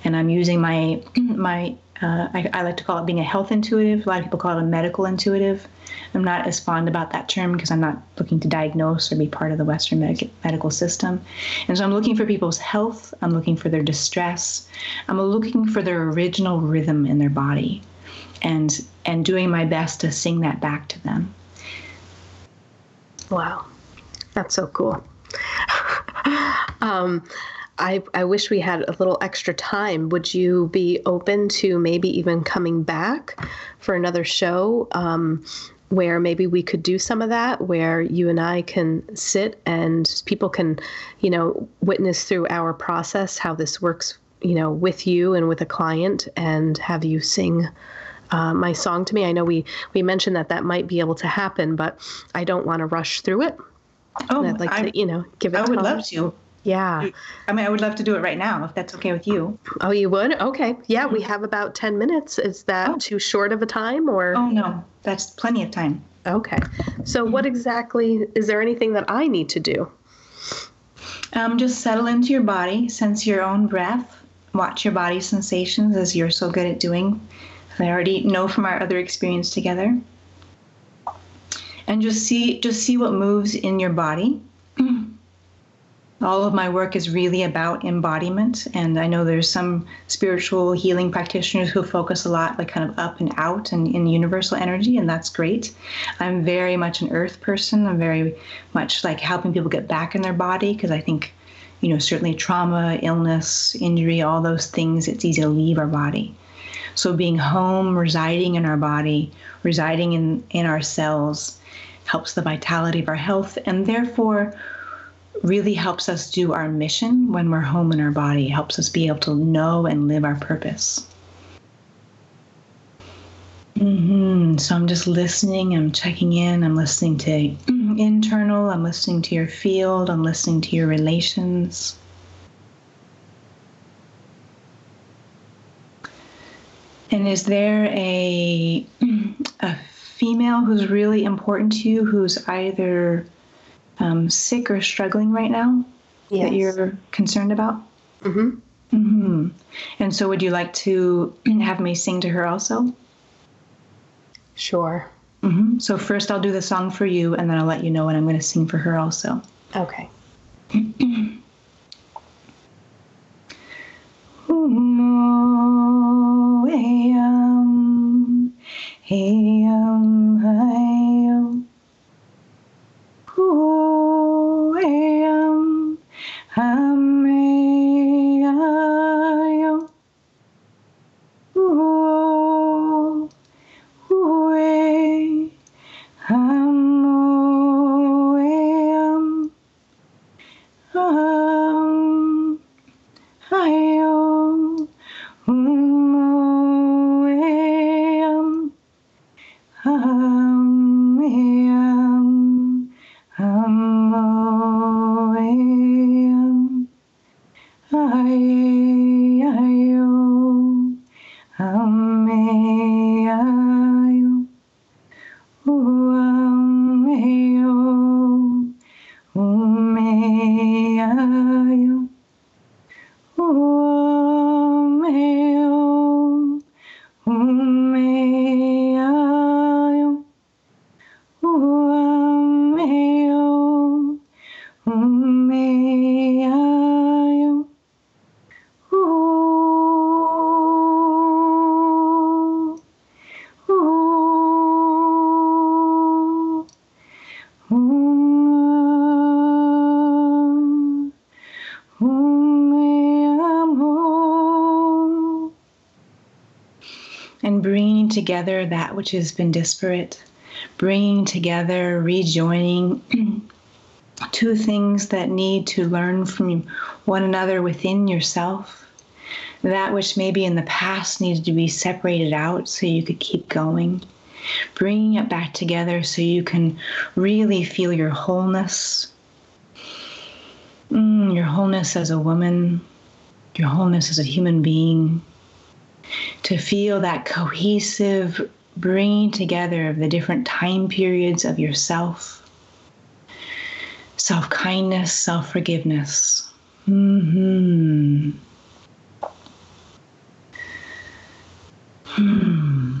And I'm using my, [CLEARS THROAT] my uh, I, I, like to call it being a health intuitive. A lot of people call it a medical intuitive. I'm not as fond about that term because I'm not looking to diagnose or be part of the Western med- medical system. And so I'm looking for people's health. I'm looking for their distress. I'm looking for their original rhythm in their body, and and doing my best to sing that back to them. Wow, that's so cool. [LAUGHS] um, I, I wish we had a little extra time. Would you be open to maybe even coming back for another show um, where maybe we could do some of that, where you and I can sit and people can, you know, witness through our process how this works, you know, with you and with a client and have you sing uh, my song to me. I know we we mentioned that that might be able to happen, but I don't want to rush through it. Oh, I'd like I, to, you know, give it. I would love to. Yeah. I mean, I would love to do it right now if that's okay with you. Oh, you would? Okay. Yeah, we have about 10 minutes. Is that oh. too short of a time or? Oh, no. That's plenty of time. Okay. So, what exactly is there anything that I need to do? Um, just settle into your body, sense your own breath, watch your body sensations as you're so good at doing. I already know from our other experience together. And just see just see what moves in your body. [CLEARS THROAT] all of my work is really about embodiment and i know there's some spiritual healing practitioners who focus a lot like kind of up and out and in universal energy and that's great. I'm very much an earth person. I'm very much like helping people get back in their body because i think you know certainly trauma illness injury all those things it's easy to leave our body. So being home residing in our body residing in in our cells helps the vitality of our health and therefore really helps us do our mission when we're home in our body, helps us be able to know and live our purpose. Mm-hmm. So I'm just listening, I'm checking in, I'm listening to [CLEARS THROAT] internal, I'm listening to your field, I'm listening to your relations. And is there a, [CLEARS THROAT] a female who's really important to you who's either um, sick or struggling right now yes. that you're concerned about? Mm-hmm. Mm-hmm. And so, would you like to [CLEARS THROAT] have me sing to her also? Sure. Mm-hmm. So first, I'll do the song for you, and then I'll let you know when I'm going to sing for her also. Okay. [CLEARS THROAT] hey, um, hey, together that which has been disparate, bringing together, rejoining [CLEARS THROAT] two things that need to learn from one another within yourself. That which maybe in the past needed to be separated out so you could keep going. bringing it back together so you can really feel your wholeness. Mm, your wholeness as a woman, your wholeness as a human being. To feel that cohesive bringing together of the different time periods of yourself self kindness, self forgiveness. Hmm. Hmm.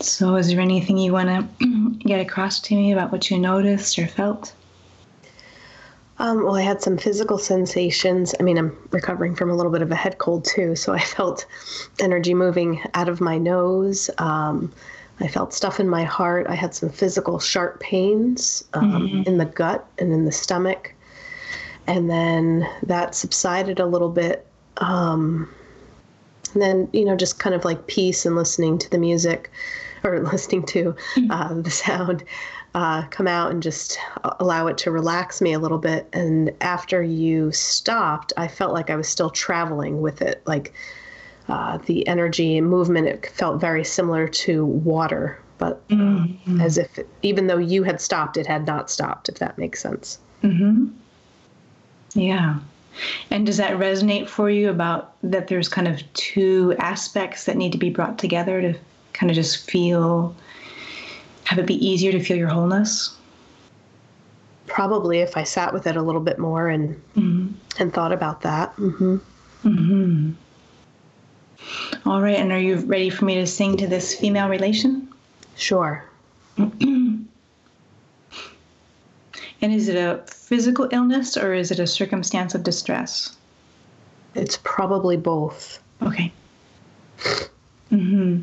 So, is there anything you want [CLEARS THROAT] to get across to me about what you noticed or felt? Um, well, I had some physical sensations. I mean, I'm recovering from a little bit of a head cold too, so I [LAUGHS] felt energy moving out of my nose. Um, I felt stuff in my heart. I had some physical sharp pains um, mm-hmm. in the gut and in the stomach. And then that subsided a little bit. Um, and then, you know, just kind of like peace and listening to the music or [LAUGHS] listening to mm-hmm. uh, the sound uh, come out and just allow it to relax me a little bit. And after you stopped, I felt like I was still traveling with it. Like, uh, the energy and movement, it felt very similar to water, but mm-hmm. as if even though you had stopped, it had not stopped, if that makes sense. Mm-hmm. Yeah. And does that resonate for you about that there's kind of two aspects that need to be brought together to kind of just feel, have it be easier to feel your wholeness? Probably if I sat with it a little bit more and mm-hmm. and thought about that. Mm-hmm. Mm-hmm. All right, and are you ready for me to sing to this female relation? Sure. [CLEARS THROAT] and is it a physical illness or is it a circumstance of distress? It's probably both. Okay. Mm-hmm.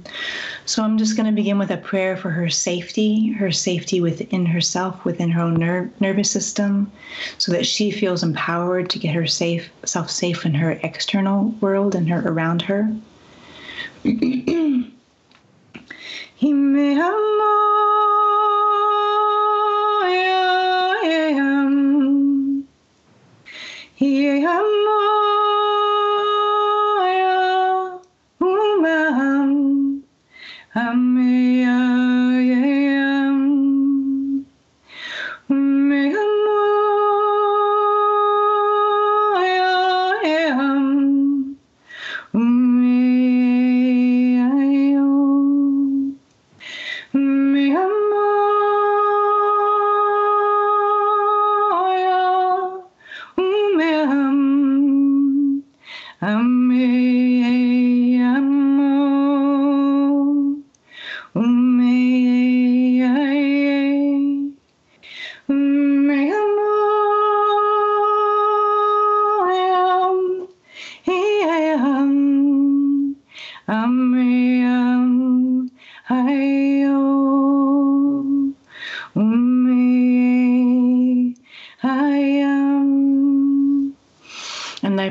So I'm just going to begin with a prayer for her safety, her safety within herself, within her own ner- nervous system, so that she feels empowered to get her safe self safe in her external world and her around her. [CLEARS THROAT]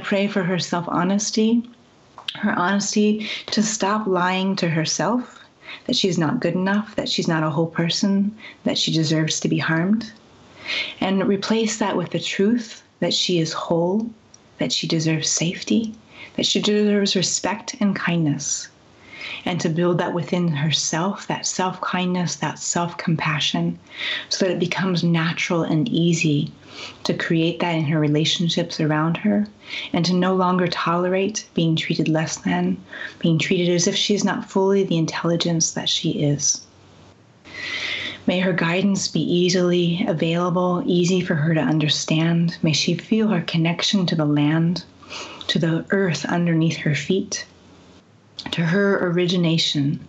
pray for her self honesty, her honesty to stop lying to herself that she's not good enough, that she's not a whole person, that she deserves to be harmed, and replace that with the truth that she is whole, that she deserves safety, that she deserves respect and kindness, and to build that within herself, that self kindness, that self compassion, so that it becomes natural and easy to create that in her relationships around her, and to no longer tolerate being treated less than, being treated as if she is not fully the intelligence that she is. May her guidance be easily available, easy for her to understand. May she feel her connection to the land, to the earth underneath her feet to her origination.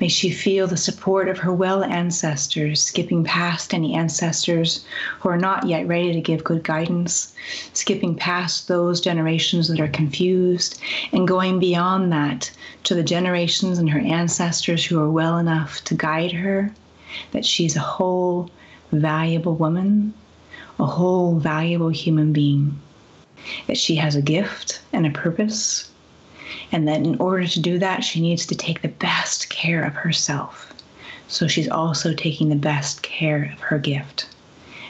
May she feel the support of her well ancestors, skipping past any ancestors who are not yet ready to give good guidance, skipping past those generations that are confused, and going beyond that to the generations and her ancestors who are well enough to guide her, that she's a whole, valuable woman, a whole, valuable human being, that she has a gift and a purpose and that in order to do that, she needs to take the best care of herself. So she's also taking the best care of her gift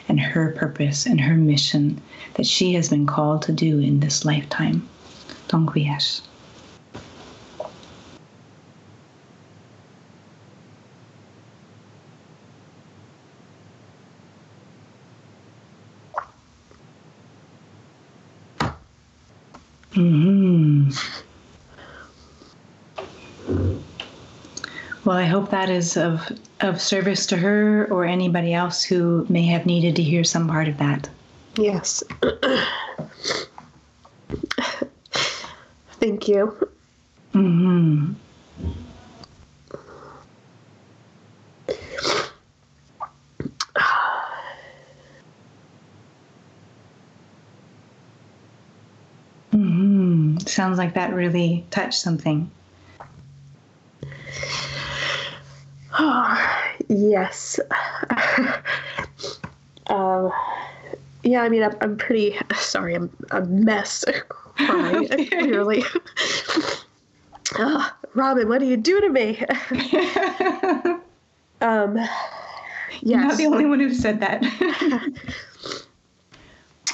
and her purpose and her mission that she has been called to do in this lifetime. Don Quies. Mm-hmm. Well, I hope that is of of service to her or anybody else who may have needed to hear some part of that. Yes. Thank you. Hmm. hmm Sounds like that really touched something. Oh, yes. [LAUGHS] um, yeah, I mean, I'm, I'm pretty sorry. I'm a mess. [LAUGHS] Crying, [LAUGHS] clearly. oh, Robin, what do you do to me? um, yes. You're not the only one who said that.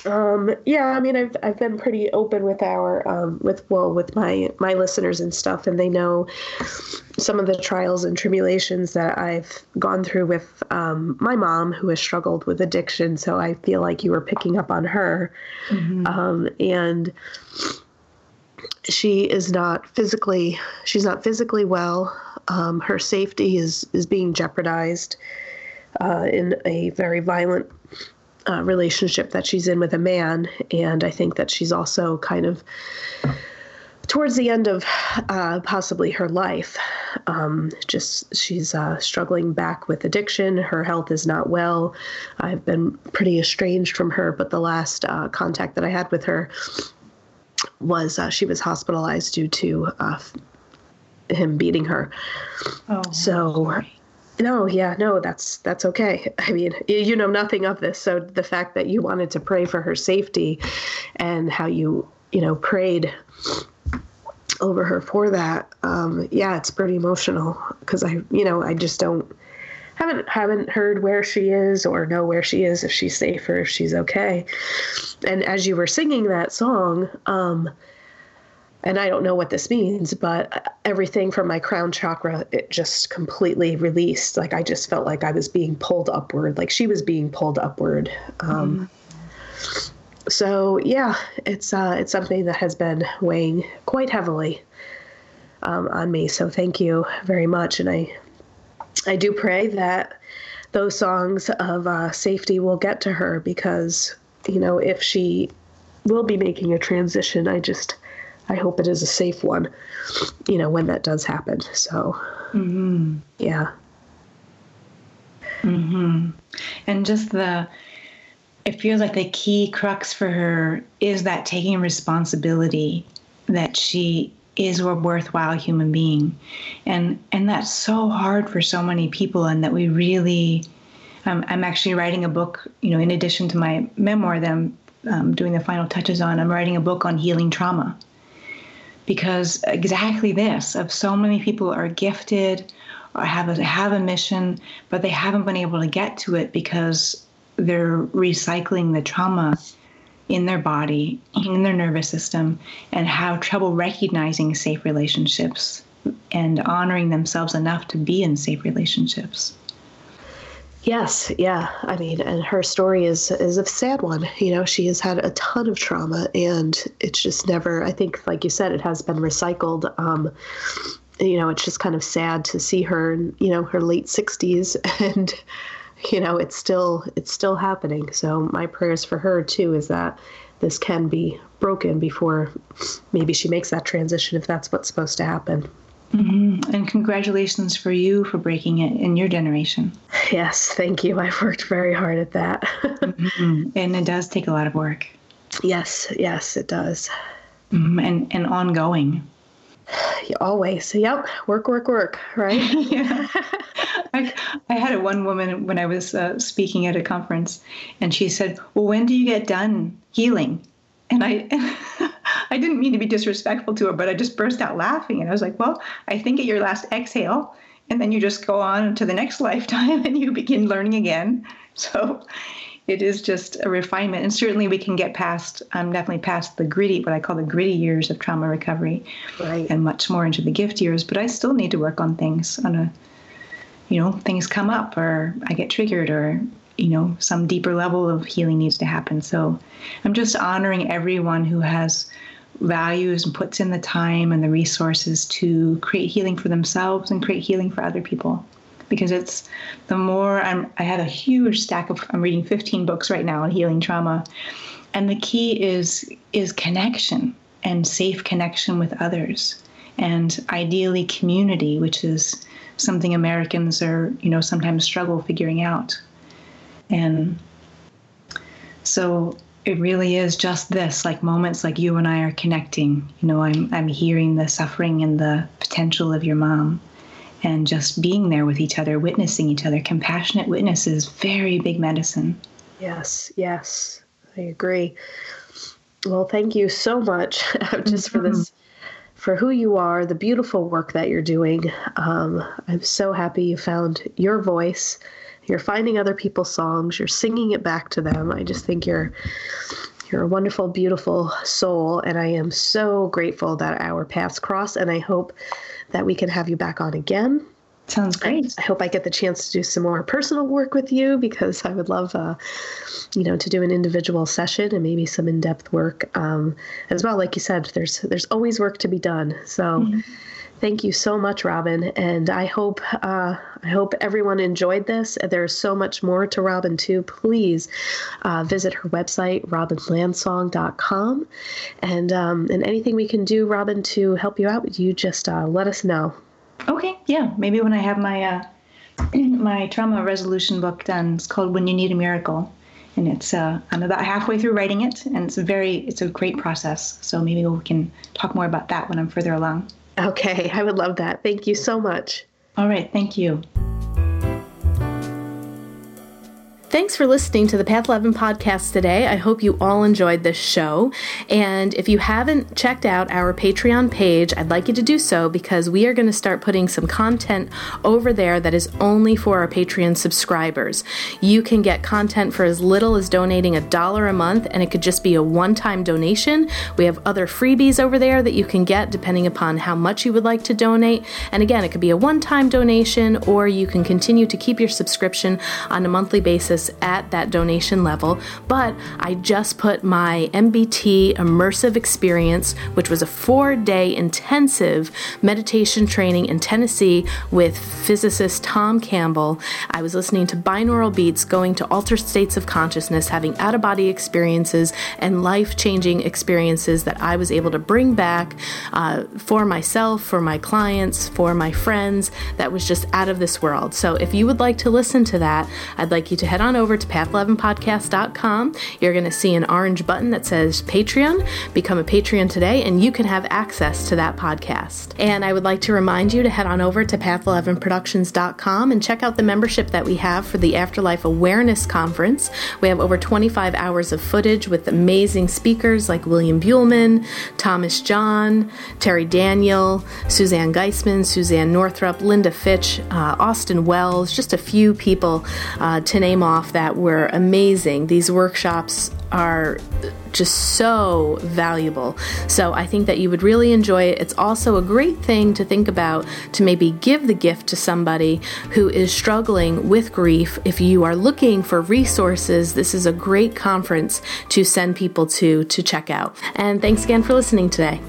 Um, yeah, I mean, I've I've been pretty open with our um, with well with my my listeners and stuff, and they know some of the trials and tribulations that I've gone through with um, my mom, who has struggled with addiction. So I feel like you were picking up on her, mm-hmm. um, and she is not physically she's not physically well. Um, her safety is is being jeopardized uh, in a very violent uh, relationship that she's in with a man, and I think that she's also kind of towards the end of uh, possibly her life. Um, just she's uh, struggling back with addiction. Her health is not well. I've been pretty estranged from her, but the last uh, contact that I had with her was uh, she was hospitalized due to uh, him beating her. Oh, so. No, yeah, no, that's that's okay. I mean, you know nothing of this, so the fact that you wanted to pray for her safety and how you, you know, prayed over her for that, um, yeah, it's pretty emotional because I, you know, I just don't haven't haven't heard where she is or know where she is if she's safe or if she's okay. And as you were singing that song, um, and I don't know what this means, but everything from my crown chakra, it just completely released. Like I just felt like I was being pulled upward, like she was being pulled upward. Um, mm. So yeah, it's uh, it's something that has been weighing quite heavily um, on me. So thank you very much, and I I do pray that those songs of uh, safety will get to her because you know if she will be making a transition, I just I hope it is a safe one, you know, when that does happen. So, mm-hmm. yeah. Mm-hmm. And just the, it feels like the key crux for her is that taking responsibility that she is a worthwhile human being. And, and that's so hard for so many people and that we really, um, I'm actually writing a book, you know, in addition to my memoir that I'm um, doing the final touches on, I'm writing a book on healing trauma because exactly this of so many people are gifted or have a have a mission but they haven't been able to get to it because they're recycling the trauma in their body in their nervous system and have trouble recognizing safe relationships and honoring themselves enough to be in safe relationships Yes, yeah. I mean, and her story is is a sad one. You know, she has had a ton of trauma, and it's just never. I think, like you said, it has been recycled. Um, you know, it's just kind of sad to see her in you know her late sixties, [LAUGHS] and you know it's still it's still happening. So my prayers for her too is that this can be broken before maybe she makes that transition if that's what's supposed to happen. Mm-hmm. And congratulations for you for breaking it in your generation. Yes, thank you. I've worked very hard at that. mm-hmm. And it does take a lot of work. Yes, yes, it does. Mm-hmm. And and ongoing. [SIGHS] Always. Yep. Work, work, work. Right. [LAUGHS] yeah. [LAUGHS] I, I had a one woman when I was uh, speaking at a conference, and she said, "Well, when do you get done healing?" And I. [LAUGHS] I didn't mean to be disrespectful to her, but I just burst out laughing. And I was like, well, I think at your last exhale, and then you just go on to the next lifetime and you begin learning again. So it is just a refinement. And certainly we can get past, I'm um, definitely past the gritty, what I call the gritty years of trauma recovery right. and much more into the gift years. But I still need to work on things on a, you know, things come up or I get triggered or you know some deeper level of healing needs to happen so i'm just honoring everyone who has values and puts in the time and the resources to create healing for themselves and create healing for other people because it's the more I'm, I have a huge stack of I'm reading 15 books right now on healing trauma, and the key is is connection and safe connection with others, and ideally community, which is something Americans are you know sometimes struggle figuring out, and so it really is just this like moments like you and I are connecting. You know, I'm I'm hearing the suffering and the potential of your mom and just being there with each other, witnessing each other. Compassionate witness is very big medicine. Yes, yes, I agree. Well, thank you so much [LAUGHS] just for this, for who you are, the beautiful work that you're doing. Um, I'm so happy you found your voice. You're finding other people's songs. You're singing it back to them. I just think you're you're a wonderful, beautiful soul, and I am so grateful that our paths cross. And I hope that we can have you back on again. Sounds great. I hope I get the chance to do some more personal work with you because I would love, uh, you know, to do an individual session and maybe some in-depth work um, as well. Like you said, there's there's always work to be done. So. Mm-hmm. Thank you so much, Robin, and I hope uh, I hope everyone enjoyed this. There's so much more to Robin too. Please uh, visit her website, robinlandsong.com, and um, and anything we can do, Robin, to help you out, you just uh, let us know. Okay, yeah, maybe when I have my uh, [CLEARS THROAT] my trauma resolution book done, it's called When You Need a Miracle and it's uh, I'm about halfway through writing it, and it's a very it's a great process. So maybe we can talk more about that when I'm further along. Okay, I would love that. Thank you so much. All right, thank you. Thanks for listening to the Path 11 podcast today. I hope you all enjoyed this show. And if you haven't checked out our Patreon page, I'd like you to do so because we are going to start putting some content over there that is only for our Patreon subscribers. You can get content for as little as donating a dollar a month, and it could just be a one time donation. We have other freebies over there that you can get depending upon how much you would like to donate. And again, it could be a one time donation, or you can continue to keep your subscription on a monthly basis at that donation level, but I just put my MBT immersive experience, which was a four day intensive meditation training in Tennessee with physicist Tom Campbell. I was listening to binaural beats, going to altered states of consciousness, having out of body experiences, and life changing experiences that I was able to bring back uh, for myself, for my clients, for my friends. That was just out of this world. So if you would like to listen to that, I'd like you to head on over to path11podcast.com. You're going to see an orange button that says Patreon. Become a Patreon today, and you can have access to that podcast. And I would like to remind you to head on over to path11productions.com and check out the membership that we have for the Afterlife Awareness Conference. We have over 25 hours of footage with amazing speakers like William Buhlman, Thomas John, Terri Daniel, Suzanne Giesemann, Suzanne Northrop, Linda Fitch, uh, Austin Wells, just a few people uh, to name off off that were amazing. These workshops are just so valuable. So I think that you would really enjoy it. It's also a great thing to think about to maybe give the gift to somebody who is struggling with grief. If you are looking for resources, this is a great conference to send people to to check out. And thanks again for listening today.